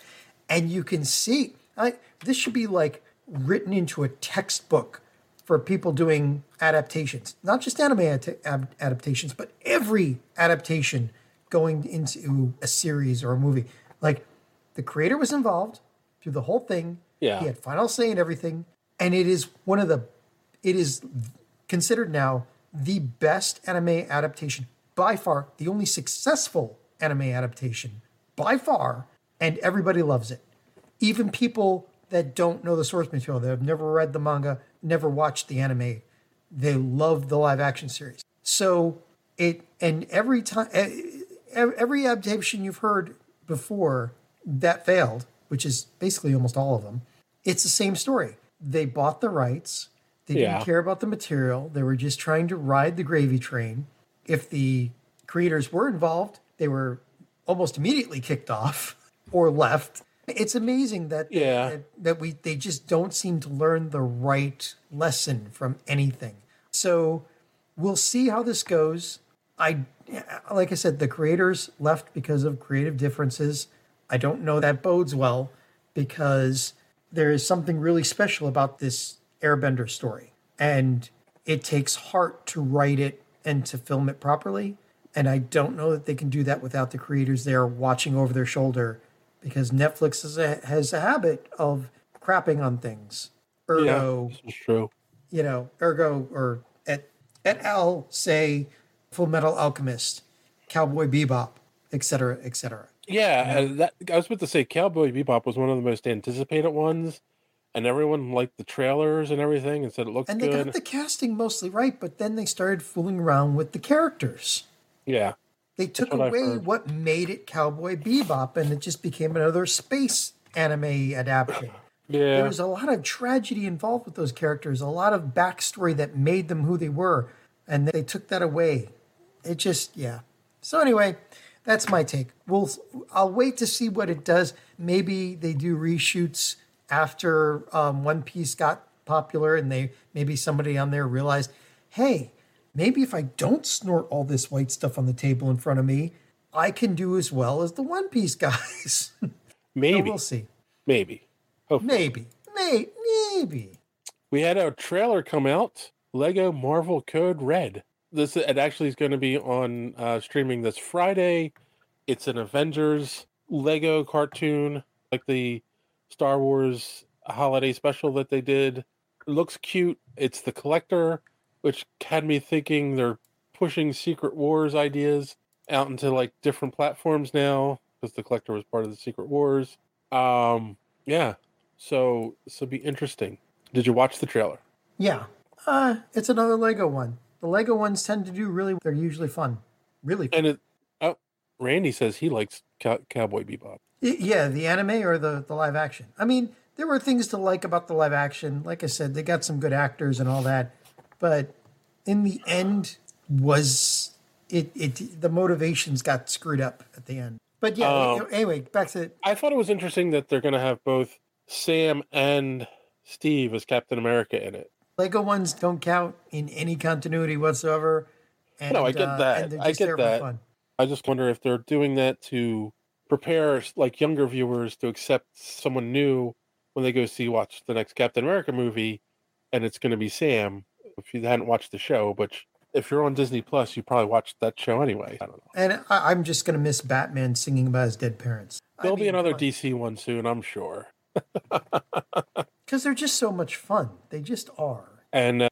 And you can see, I, this should be like written into a textbook for people doing adaptations, not just anime ad- ad- adaptations, but every adaptation going into a series or a movie. Like the creator was involved through the whole thing. Yeah. He had final say in everything. And it is one of the, it is considered now the best anime adaptation by far, the only successful anime adaptation by far. And everybody loves it. Even people that don't know the source material, that have never read the manga, never watched the anime, they love the live action series. So it, and every time, every adaptation you've heard before that failed, which is basically almost all of them, it's the same story. They bought the rights. They Yeah. didn't care about the material. They were just trying to ride the gravy train. If the creators were involved, they were almost immediately kicked off or left. It's amazing that Yeah. that, that we they just don't seem to learn the right lesson from anything. So we'll see how this goes. I like I said, the creators left because of creative differences. I don't know that bodes well because there is something really special about this Airbender story, and it takes heart to write it and to film it properly. And I don't know that they can do that without the creators there watching over their shoulder, because Netflix has a, has a habit of crapping on things. Ergo, Yeah, is true. you know, ergo or et, et al. say Full Metal Alchemist, Cowboy Bebop, etc., etc. Yeah, and that I was about to say Cowboy Bebop was one of the most anticipated ones, and everyone liked the trailers and everything and said it looks And they good. got the casting mostly right, but then they started fooling around with the characters. yeah. They took what away what made it Cowboy Bebop, and it just became another space anime adaptation. Yeah. There was a lot of tragedy involved with those characters, a lot of backstory that made them who they were, and they took that away. It just, yeah. So anyway, that's my take. We'll, I'll wait to see what it does. Maybe they do reshoots after um, One Piece got popular, and they maybe somebody on there realized, hey, maybe if I don't snort all this white stuff on the table in front of me, I can do as well as the One Piece guys. Maybe. we'll see. Maybe. Maybe. May, maybe. We had a trailer come out. Lego Marvel Code Red. This it actually is going to be on uh, streaming this Friday. It's an Avengers Lego cartoon, like the Star Wars holiday special that they did. It looks cute. It's the collector, which had me thinking they're pushing Secret Wars ideas out into like different platforms now because the collector was part of the Secret Wars. Um, yeah. So this will be interesting. Did you watch the trailer? Yeah. Uh, it's another Lego one. The Lego ones tend to do really, they're usually fun. Really fun. And it, oh, Randy says he likes Cow- Cowboy Bebop. Yeah, the anime or the, the live action. I mean, there were things to like about the live action. Like I said, they got some good actors and all that. But in the end, was it, it the motivations got screwed up at the end. But yeah, Um, anyway, back to I thought it was interesting that they're going to have both Sam and Steve as Captain America in it. Lego ones don't count in any continuity whatsoever. And, no, I get uh, that. I get that. I just wonder if they're doing that to prepare like younger viewers to accept someone new when they go see watch the next Captain America movie, and it's going to be Sam. If you hadn't watched the show, but if you're on Disney Plus, you probably watched that show anyway. I don't know. And I, I'm just going to miss Batman singing about his dead parents. There'll be another DC one soon, I'm sure. Because they're just so much fun. They just are. And uh,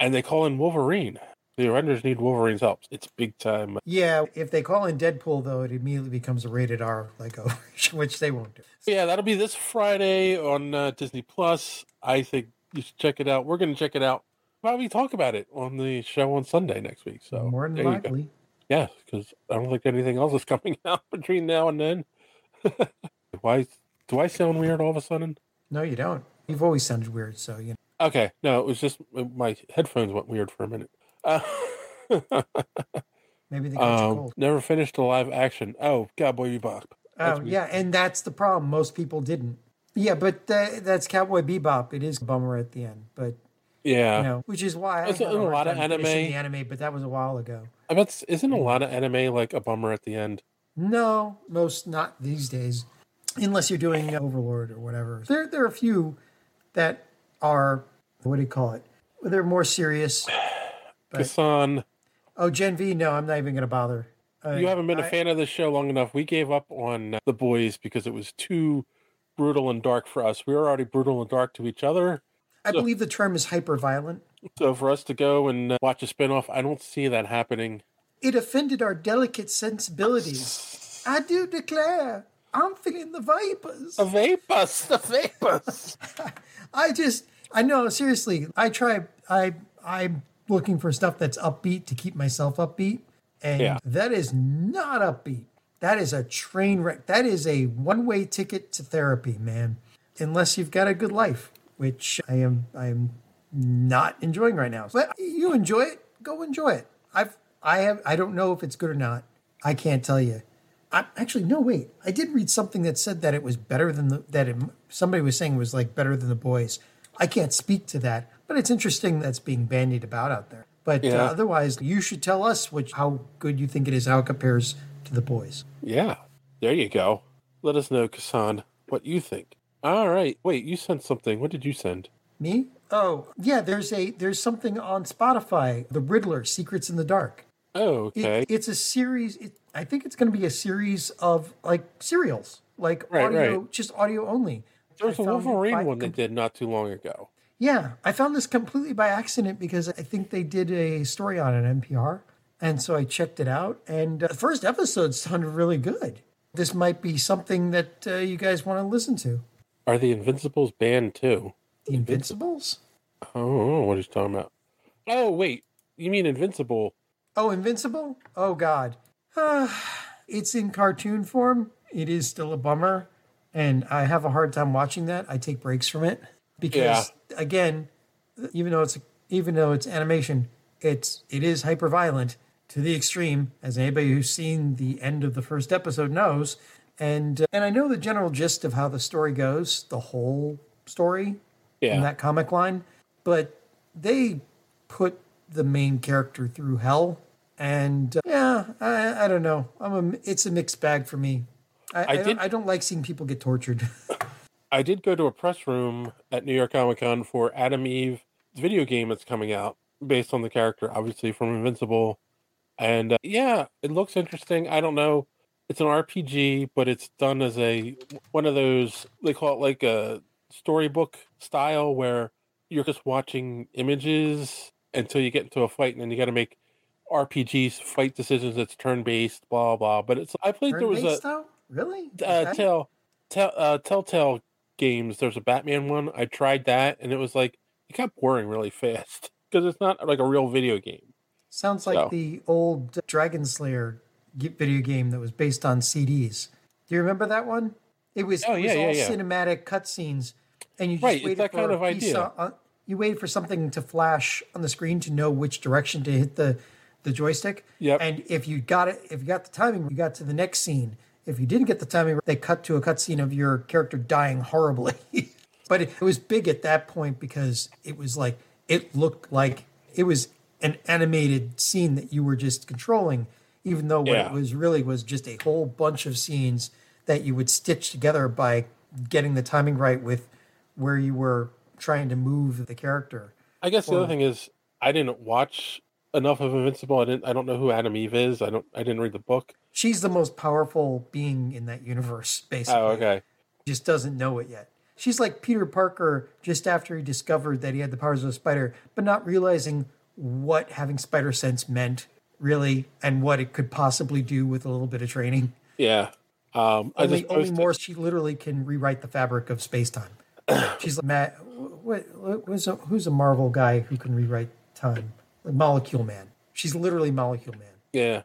and they call in Wolverine. The Avengers need Wolverine's help. It's big time. Yeah, if they call in Deadpool, though, it immediately becomes a rated R like Lego, which they won't do. Yeah, that'll be this Friday on uh, Disney Plus. I think you should check it out. We're going to check it out. Probably talk about it on the show on Sunday next week. So More than you likely. Yeah, because I don't think anything else is coming out between now and then. Why do I sound weird all of a sudden? No, you don't. You've always sounded weird, so you know. Okay, no, it was just my headphones went weird for a minute. Uh, Maybe they got you um, cold. never finished the live action. Oh, Cowboy Bebop. That's Oh, me. yeah, and that's the problem. Most people didn't. Yeah, but uh, that's Cowboy Bebop. It is a bummer at the end, but Yeah. you know, which is why I had a- lot of anime. The anime, but that was a while ago. I bet isn't a lot of anime like a bummer at the end. No, most not these days, unless you're doing Overlord or whatever. There, there are a few that are what do you call it? They're more serious. But, Kassan, oh, Gen V. No, I'm not even going to bother. Uh, you haven't been a I- fan of this show long enough. We gave up on uh, the boys because it was too brutal and dark for us. We were already brutal and dark to each other. I believe the term is hyper violent. So for us to go and uh, watch a spinoff, I don't see that happening. It offended our delicate sensibilities. I do declare, I'm feeling the vapors. The vapors, the vapors. I just, I know, seriously, I try, I, I'm looking for stuff that's upbeat to keep myself upbeat. And Yeah. that is not upbeat. That is a train wreck. That is a one way ticket to therapy, man. Unless you've got a good life, which I am, I am not enjoying right now. But you enjoy it, go enjoy it. I've, I have, I don't know if it's good or not. I can't tell you. I, actually, no, wait. I did read something that said that it was better than the, that it, somebody was saying it was like better than the boys. I can't speak to that, but it's interesting that's being bandied about out there. But uh, otherwise, you should tell us which how good you think it is, how it compares to the boys. Yeah, there you go. Let us know, Kassan, what you think. All right. Wait, you sent something. What did you send? Me? Oh, yeah. There's a there's something on Spotify, The Riddler: Secrets in the Dark. Oh, It- okay. it's a series. It, I think it's going to be a series of like serials, like Right, audio, right. just audio only. there was I a Wolverine one they did not too long ago. Yeah, I found this completely by accident because I think they did a story on it on NPR. And so I checked it out, and uh, the first episode sounded really good. This might be something that uh, you guys want to listen to. Are the Invincibles banned too? The Invincibles? Oh, what are you talking about? Oh, wait. You mean Invincible? Oh, Invincible? Oh, God. it's in cartoon form. It is still a bummer. And I have a hard time watching that. I take breaks from it because, again, even though it's even though it's animation, it's it is hyper violent to the extreme, as anybody who's seen the end of the first episode knows. And uh, and I know the general gist of how the story goes, the whole story Yeah. in that comic line, but they put the main character through hell. And uh, yeah, I, I don't know. I'm a, it's a mixed bag for me. I, I I, did- don't, I don't like seeing people get tortured. I did go to a press room at New York Comic Con for Atom Eve video game that's coming out based on the character, obviously from Invincible. And uh, yeah, it looks interesting. I don't know. It's an RPG, but it's done as a one of those they call it like a storybook style where you're just watching images until you get into a fight, and then you got to make RPGs fight decisions. It's turn based, blah blah. But it's I played there was a though? Really? Uh, tell, tell, uh, Telltale games. There's a Batman one. I tried that, and it was like it got boring really fast because it's not like a real video game. Sounds like So- the old Dragon's Lair video game that was based on CDs. Do you remember that one? It was, Oh, it was yeah, all yeah. cinematic cutscenes, and you just Right, waited that for kind of idea. you waited for something to flash on the screen to know which direction to hit the the joystick. Yep. And if you got it, if you got the timing, you got to the next scene. If you didn't get the timing, they cut to a cutscene of your character dying horribly. but it, it was big at that point because it was like it looked like it was an animated scene that you were just controlling, even though what Yeah. it was really was just a whole bunch of scenes that you would stitch together by getting the timing right with where you were trying to move the character. I guess the other thing is I didn't watch enough of Invincible. I didn't. I don't know who Atom Eve is. I don't. I didn't read the book. She's the most powerful being in that universe, oh, basically. Oh, okay. Just doesn't know it yet. She's like Peter Parker just after he discovered that he had the powers of a spider, but not realizing what having spider sense meant really and what it could possibly do with a little bit of training. Yeah. Um, I Only, only posted- more, she literally can rewrite the fabric of space time. She's like, Matt, what, what, who's, a, who's a Marvel guy who can rewrite time? Like Molecule Man. She's literally Molecule Man. Yeah.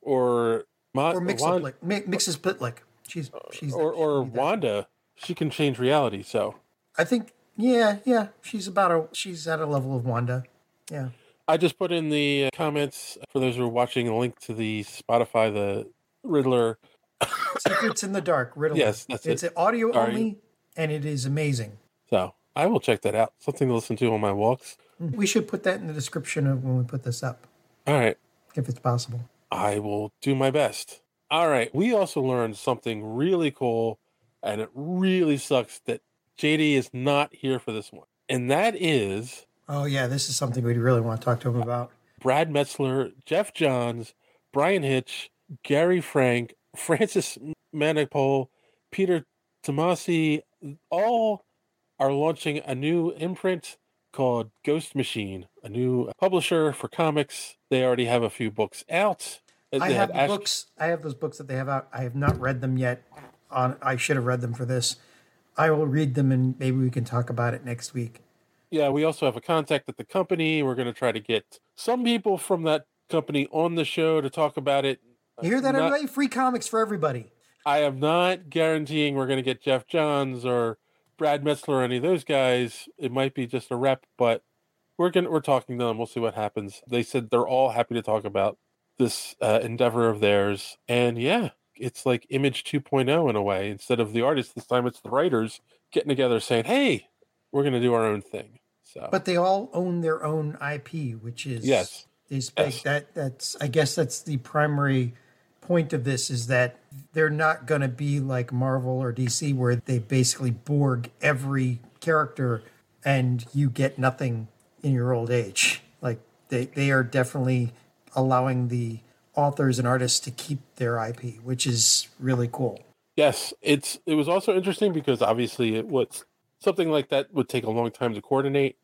Or Mo- Or Mix Wan- Up Mi- Mxyzptlk. She's, she's, or or Wanda. She can change reality. So I think, yeah, yeah, she's about a, she's at a level of Wanda. Yeah. I just put in the uh, comments for those who are watching a link to the Spotify the Riddler. Secrets in the Dark, Riddler. Yes, that's it's it. audio Sorry. only, and it is amazing. So I will check that out. Something to listen to on my walks. We should put that in the description of when we put this up, All right. if it's possible. I will do my best. All right. We also learned something really cool, and it really sucks that JD is not here for this one. And that is Oh yeah, this is something we really want to talk to him about. Brad Meltzer, Geoff Johns, Bryan Hitch, Gary Frank, Francis Manapul, Peter Tomasi, all are launching a new imprint called Ghost Machine, a new publisher for comics. They already have a few books out. I have Ash- books. I have those books that they have out. I have not read them yet. On I should have read them for this. I will read them and maybe we can talk about it next week. Yeah, we also have a contact at the company. We're going to try to get some people from that company on the show to talk about it. You hear that, Not- everybody? Free comics for everybody. I am not guaranteeing we're going to get Geoff Johns or Brad Meltzer or any of those guys. It might be just a rep, but we're going we're talking to them. We'll see what happens. They said they're all happy to talk about this uh, endeavor of theirs, and yeah, it's like Image 2.0 in a way. Instead of the artists, this time it's the writers getting together saying, "Hey, we're going to do our own thing." So But they all own their own IP, which is Yes. Is big. That that's I guess that's the primary point of this is that they're not going to be like Marvel or DC where they basically Borg every character and you get nothing in your old age. Like they they are definitely allowing the authors and artists to keep their IP, which is really cool. Yes, it's it was also interesting because obviously it was something like that would take a long time to coordinate.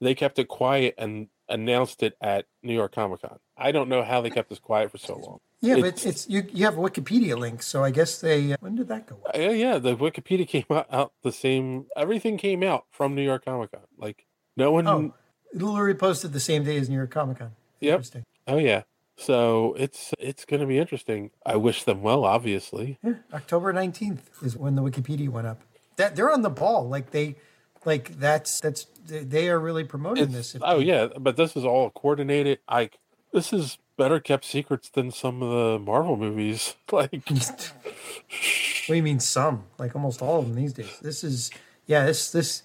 They kept it quiet and announced it at New York Comic Con. I don't know how they kept this quiet for so long. Yeah, but it's you you have a Wikipedia link, so I guess they uh, when did that go? Yeah, uh, yeah, the Wikipedia came out, out the same. Everything came out from New York Comic Con. Like no one. Oh, it literally posted the same day as New York Comic Con. yep. Oh yeah. So it's it's going to be interesting. I wish them well. Obviously. Yeah, October nineteenth is when the Wikipedia went up. That they're on the ball. Like they, like that's that's they- are really promoting It's- this. oh yeah, but this is all coordinated. I this is better kept secrets than some of the Marvel movies. Like What do you mean some? Like almost all of them these days. This is yeah. This this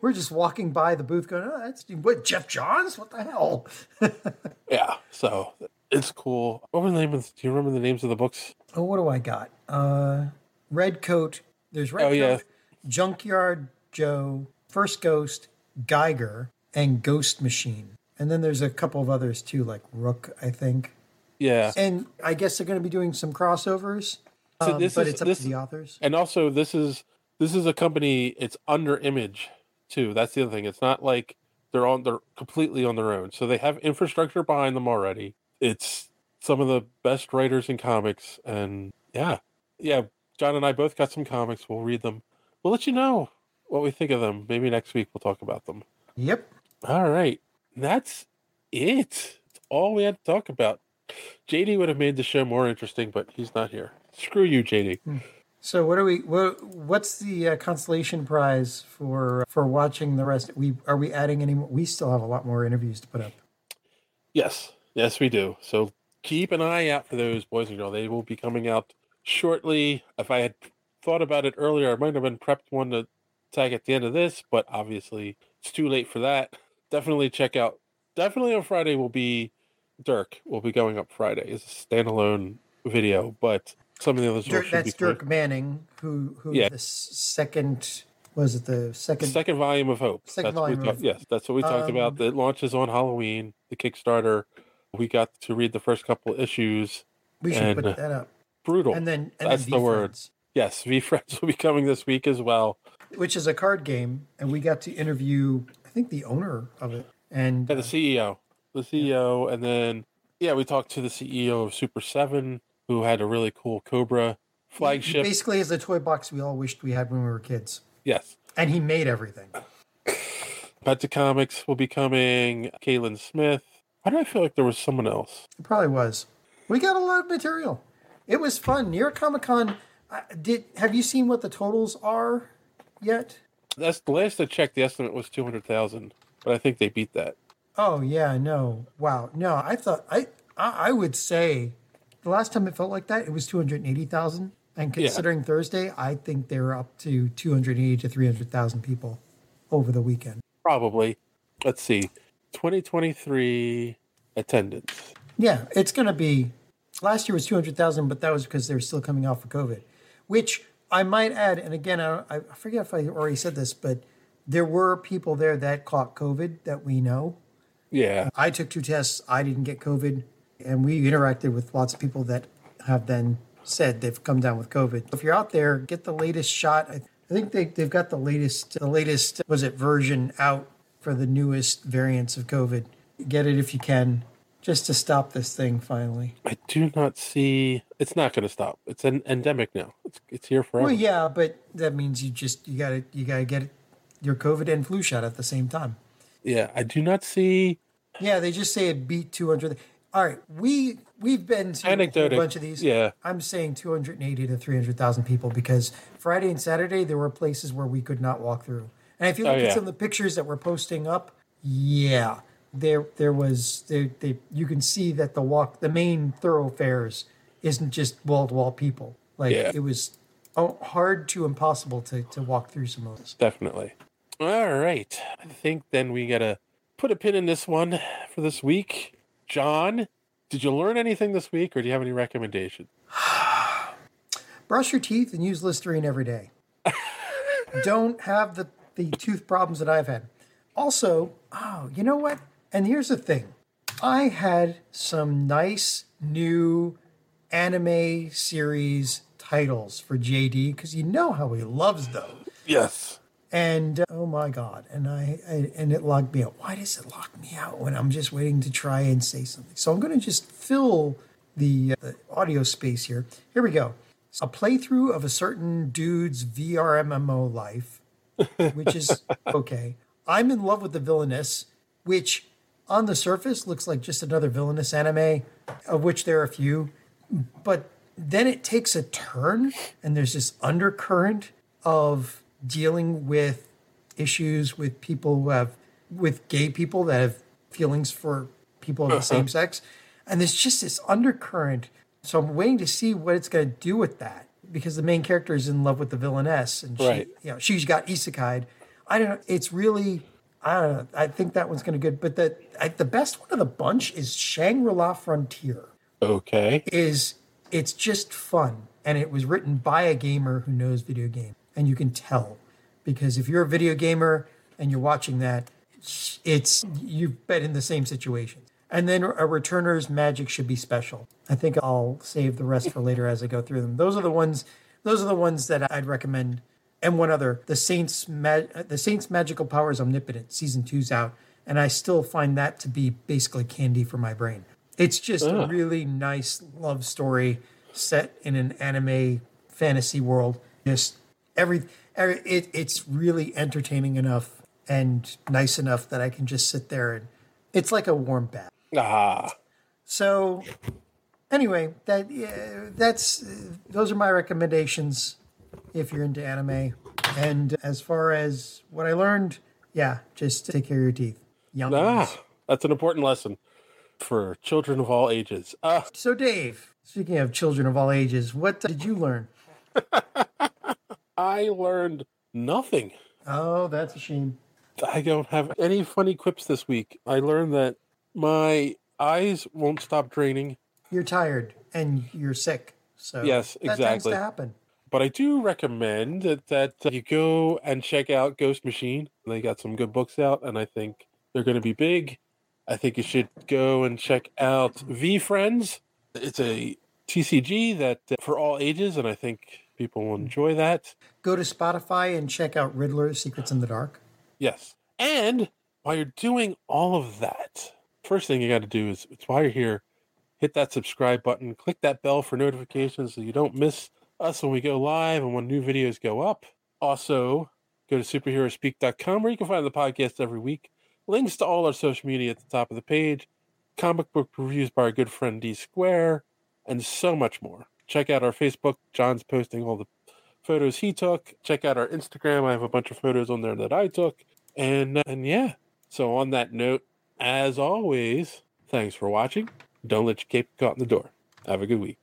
we're just walking by the booth going, oh, that's what Geoff Johns. What the hell? yeah, so it's cool. What were the names? Do you remember the names of the books? Oh, what do I got? Uh, Red Coat. There's Red Oh, Coat, yeah. Junkyard Joe, First Ghost, Geiger, and Ghost Machine. And then there's a couple of others too, like Rook, I think. Yeah. And I guess they're going to be doing some crossovers. So um, this but is- it's up this- to the authors. And also, this is this is a company. It's under Image too. That's the other thing. It's not like they're on. They're completely on their own. So they have infrastructure behind them already. It's some of the best writers in comics, and yeah, yeah. John and I both got some comics. We'll read them. We'll let you know what we think of them. Maybe next week we'll talk about them. Yep. All right. That's it. That's all we had to talk about. JD would have made the show more interesting, but he's not here. Screw you, JD. So what are we? What, what's the uh, consolation prize for for watching the rest? We are we adding any? more? We still have a lot more interviews to put up. Yes, yes, we do. So keep an eye out for those, boys and girls. They will be coming out shortly. If I had thought about it earlier, I might have been prepped one to tag at the end of this, but obviously it's too late for that. Definitely check out. Definitely on Friday will be Dirk. will be going up Friday. It's a standalone video, but some of the others Dirk, that's. Dirk Manning, who who Yeah. the second was it the second Second volume of Hope. Second that's volume of- yes, that's what we talked Um, about. That launches on Halloween. The Kickstarter. We got to read the first couple issues. We should put that up. Brutal. And then and That's then the word. Yes, VeeFriends will be coming this week as well. which is a card game, and we got to interview I think the owner of it. And Yeah, the uh, CEO. The CEO. And then, yeah, we talked to the CEO of Super 7, who had a really cool Cobra flagship. basically is the toy box we all wished we had when we were kids. Yes. And he made everything. Pet Comics will be coming. Kaylin Smith. Why do I feel like there was someone else? It probably was. We got a lot of material. It was fun. New York Comic Con. Did have you seen what the totals are yet? That's the last I checked. The estimate was two hundred thousand, but I think they beat that. Oh yeah, no, wow, no. I thought I I, I would say the last time it felt like that it was two hundred eighty thousand, and Yeah. considering Thursday, I think they're up to two hundred eighty to three hundred thousand people over the weekend. Probably. Let's see. Twenty twenty three attendance. Yeah, it's going to be. Last year was two hundred thousand, but that was because they were still coming off of COVID. Which I might add, and again, I, I forget if I already said this, but there were people there that caught COVID that we know. Yeah. I took two tests. I didn't get COVID, and we interacted with lots of people that have then said they've come down with COVID. If you're out there, get the latest shot. I, I think they they've got the latest the latest was it version out for the newest variants of COVID. Get it if you can, just to stop this thing finally. I do not see. It's not going to stop. It's an endemic now. It's it's here forever. Well, yeah, but that means you just you gotta you gotta get your COVID and flu shot at the same time. Yeah, I do not see. Yeah, they just say it beat 200. All right, we we've been to a bunch of these. yeah. I'm saying 280 to 300,000 people because Friday and Saturday there were places where we could not walk through. And if you Oh, look at yeah. some of the pictures that we're posting up, yeah, there there was there they you can see that the walk the main thoroughfares isn't just wall to wall people. Like Yeah. it was oh, hard to impossible to to walk through some of those. Definitely. All right. I think then we got to put a pin in this one for this week. John, did you learn anything this week or do you have any recommendations? brush your teeth and use Listerine every day. Don't have the, the tooth problems that I've had. Also, oh, you know what? And here's the thing I had some nice new anime series titles for JD because you know how he loves those. Yes. And uh, oh my god! And I, I and it locked me out. Why does it lock me out when I'm just waiting to try and say something? So I'm going to just fill the, uh, the audio space here. Here we go. A playthrough of a certain dude's VR MMO life, which is okay. I'm in love with the villainess, which on the surface looks like just another villainous anime, of which there are a few, but then it takes a turn and there's this undercurrent of dealing with issues with people who have with gay people that have feelings for people of the same uh-huh. sex. And there's just this undercurrent. So i'm waiting to see what it's going to do with that because the main character is in love with the villainess and she, Right. you know she's got isekai. I don't know it's really i don't know i think that one's going to good but the I, the best one of the bunch is shangri-la frontier. Okay. is it's just fun and it was written by a gamer who knows video game and you can tell because if you're a video gamer and you're watching that it's you've been in the same situation. And then a returner's magic should be special. I think i'll save the rest for later as i go through them. Those are the ones those are the ones that i'd recommend and one other the saints the saints magical powers omnipotent season two's out and i still find that to be basically candy for my brain it's just a really nice love story set in an anime fantasy world. Just every, every it, it's really entertaining enough and nice enough that I can just sit there and it's like a warm bath. Ah. So anyway, that yeah, that's those are my recommendations if you're into anime. And as far as what I learned, yeah, just take care of your teeth. Young. Ah, that's an important lesson for children of all ages. Ah, So, Dave, speaking of children of all ages, what did you learn? I learned nothing. Oh, that's a shame. I don't have any funny quips this week. I learned that my eyes won't stop draining, You're tired and you're sick. So, Yes, exactly. that tends to happen. But I do recommend that, that you go and check out Ghost Machine. They got some good books out, and I think they're going to be big. I think you should go and check out VeeFriends. It's a TCG that uh, for all ages, and I think people will enjoy that. Go to Spotify and check out Riddler Secrets in the Dark. Yes. And while you're doing all of that, first thing you got to do is it's while you're here, hit that subscribe button, click that bell for notifications so you don't miss us when we go live and when new videos go up. Also, go to superherospeak.com where you can find the podcast every week. Links to all our social media at the top of the page, comic book reviews by our good friend D Square, and so much more. Check out our Facebook. John's posting all the photos he took. Check out our Instagram. I have a bunch of photos on there that I took. And uh, and yeah. So on that note, as always, thanks for watching. Don't let your cape caught in the door. Have a good week.